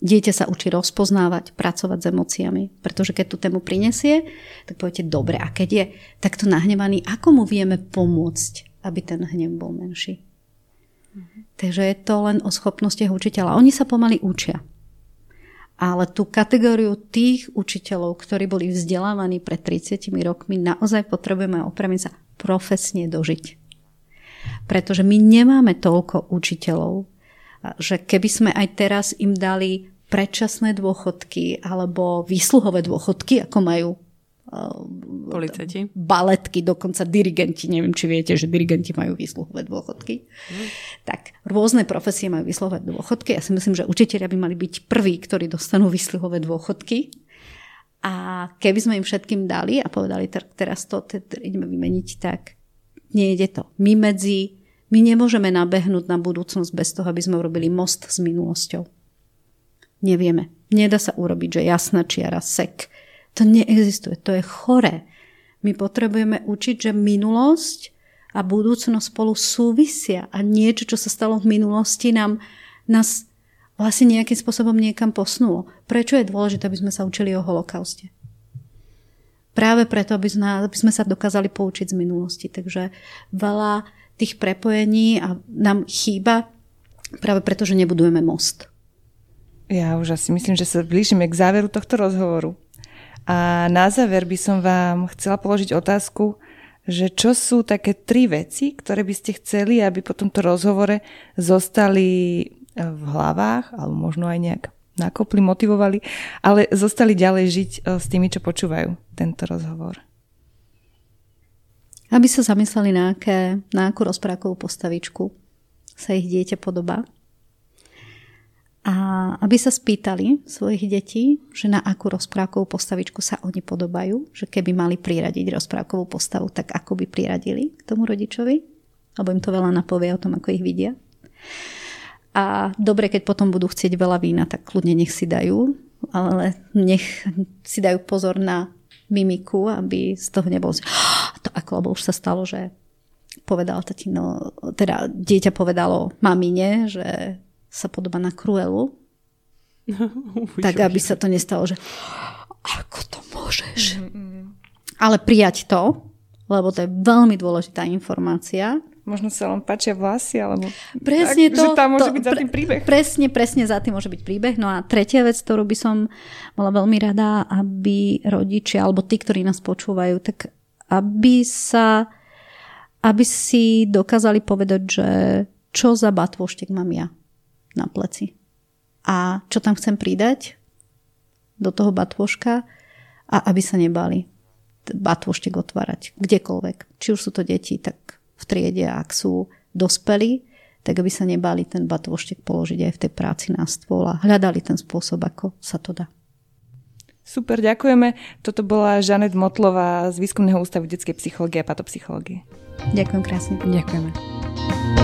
Dieťa sa učí rozpoznávať, pracovať s emóciami, pretože keď tú tému prinesie, tak poviete, dobre, a keď je takto nahnevaný, ako mu vieme pomôcť? aby ten hnev bol menší. Mm-hmm. Takže je to len o schopnostiach učiteľa. Oni sa pomaly učia. Ale tú kategóriu tých učiteľov, ktorí boli vzdelávaní pred 30 rokmi, naozaj potrebujeme opraviť sa profesne dožiť. Pretože my nemáme toľko učiteľov, že keby sme aj teraz im dali predčasné dôchodky alebo výsluhové dôchodky, ako majú Policajti. baletky, dokonca dirigenti. Neviem, či viete, že dirigenti majú výsluhové dôchodky. Mm. Tak rôzne profesie majú výsluhové dôchodky. Ja si myslím, že učiteľia by mali byť prví, ktorí dostanú výsluhové dôchodky. A keby sme im všetkým dali a povedali, teraz to ideme vymeniť, tak nejde to. My medzi, my nemôžeme nabehnúť na budúcnosť bez toho, aby sme urobili most s minulosťou. Nevieme. Nedá sa urobiť, že jasná čiara, sek, to neexistuje, to je choré. My potrebujeme učiť, že minulosť a budúcnosť spolu súvisia a niečo, čo sa stalo v minulosti, nám, nás vlastne nejakým spôsobom niekam posnulo. Prečo je dôležité, aby sme sa učili o holokauste? Práve preto, aby sme, aby sme sa dokázali poučiť z minulosti. Takže veľa tých prepojení a nám chýba práve preto, že nebudujeme most. Ja už asi myslím, že sa blížime k záveru tohto rozhovoru. A na záver by som vám chcela položiť otázku, že čo sú také tri veci, ktoré by ste chceli, aby po tomto rozhovore zostali e, v hlavách, alebo možno aj nejak nakopli, motivovali, ale zostali ďalej žiť e, s tými, čo počúvajú tento rozhovor. Aby sa zamysleli, na, aké, na akú rozprávkovú postavičku sa ich dieťa podobá. A aby sa spýtali svojich detí, že na akú rozprávkovú postavičku sa oni podobajú, že keby mali priradiť rozprávkovú postavu, tak ako by priradili k tomu rodičovi, alebo im to veľa napovie o tom, ako ich vidia. A dobre, keď potom budú chcieť veľa vína, tak kľudne nech si dajú, ale nech si dajú pozor na mimiku, aby z toho nebol to ako, lebo už sa stalo, že povedal tatino, teda dieťa povedalo mamine, že sa podobá na Cruelu. tak aby sa to nestalo, že ako to môžeš? Ale prijať to, lebo to je veľmi dôležitá informácia. Možno sa len páčia vlasy, alebo presne tak, to, že tam môže to, byť za tým príbeh. Presne, presne za tým môže byť príbeh. No a tretia vec, ktorú by som bola veľmi rada, aby rodičia, alebo tí, ktorí nás počúvajú, tak aby sa aby si dokázali povedať, že čo za batvoštek mám ja na pleci. A čo tam chcem pridať do toho batvoška a aby sa nebali batvoštek otvárať kdekoľvek. Či už sú to deti, tak v triede, ak sú dospelí, tak aby sa nebali ten batvoštek položiť aj v tej práci na stôl a hľadali ten spôsob, ako sa to dá. Super, ďakujeme. Toto bola Žanet Motlová z Výskumného ústavu detskej psychológie a patopsychológie. Ďakujem krásne. Ďakujeme.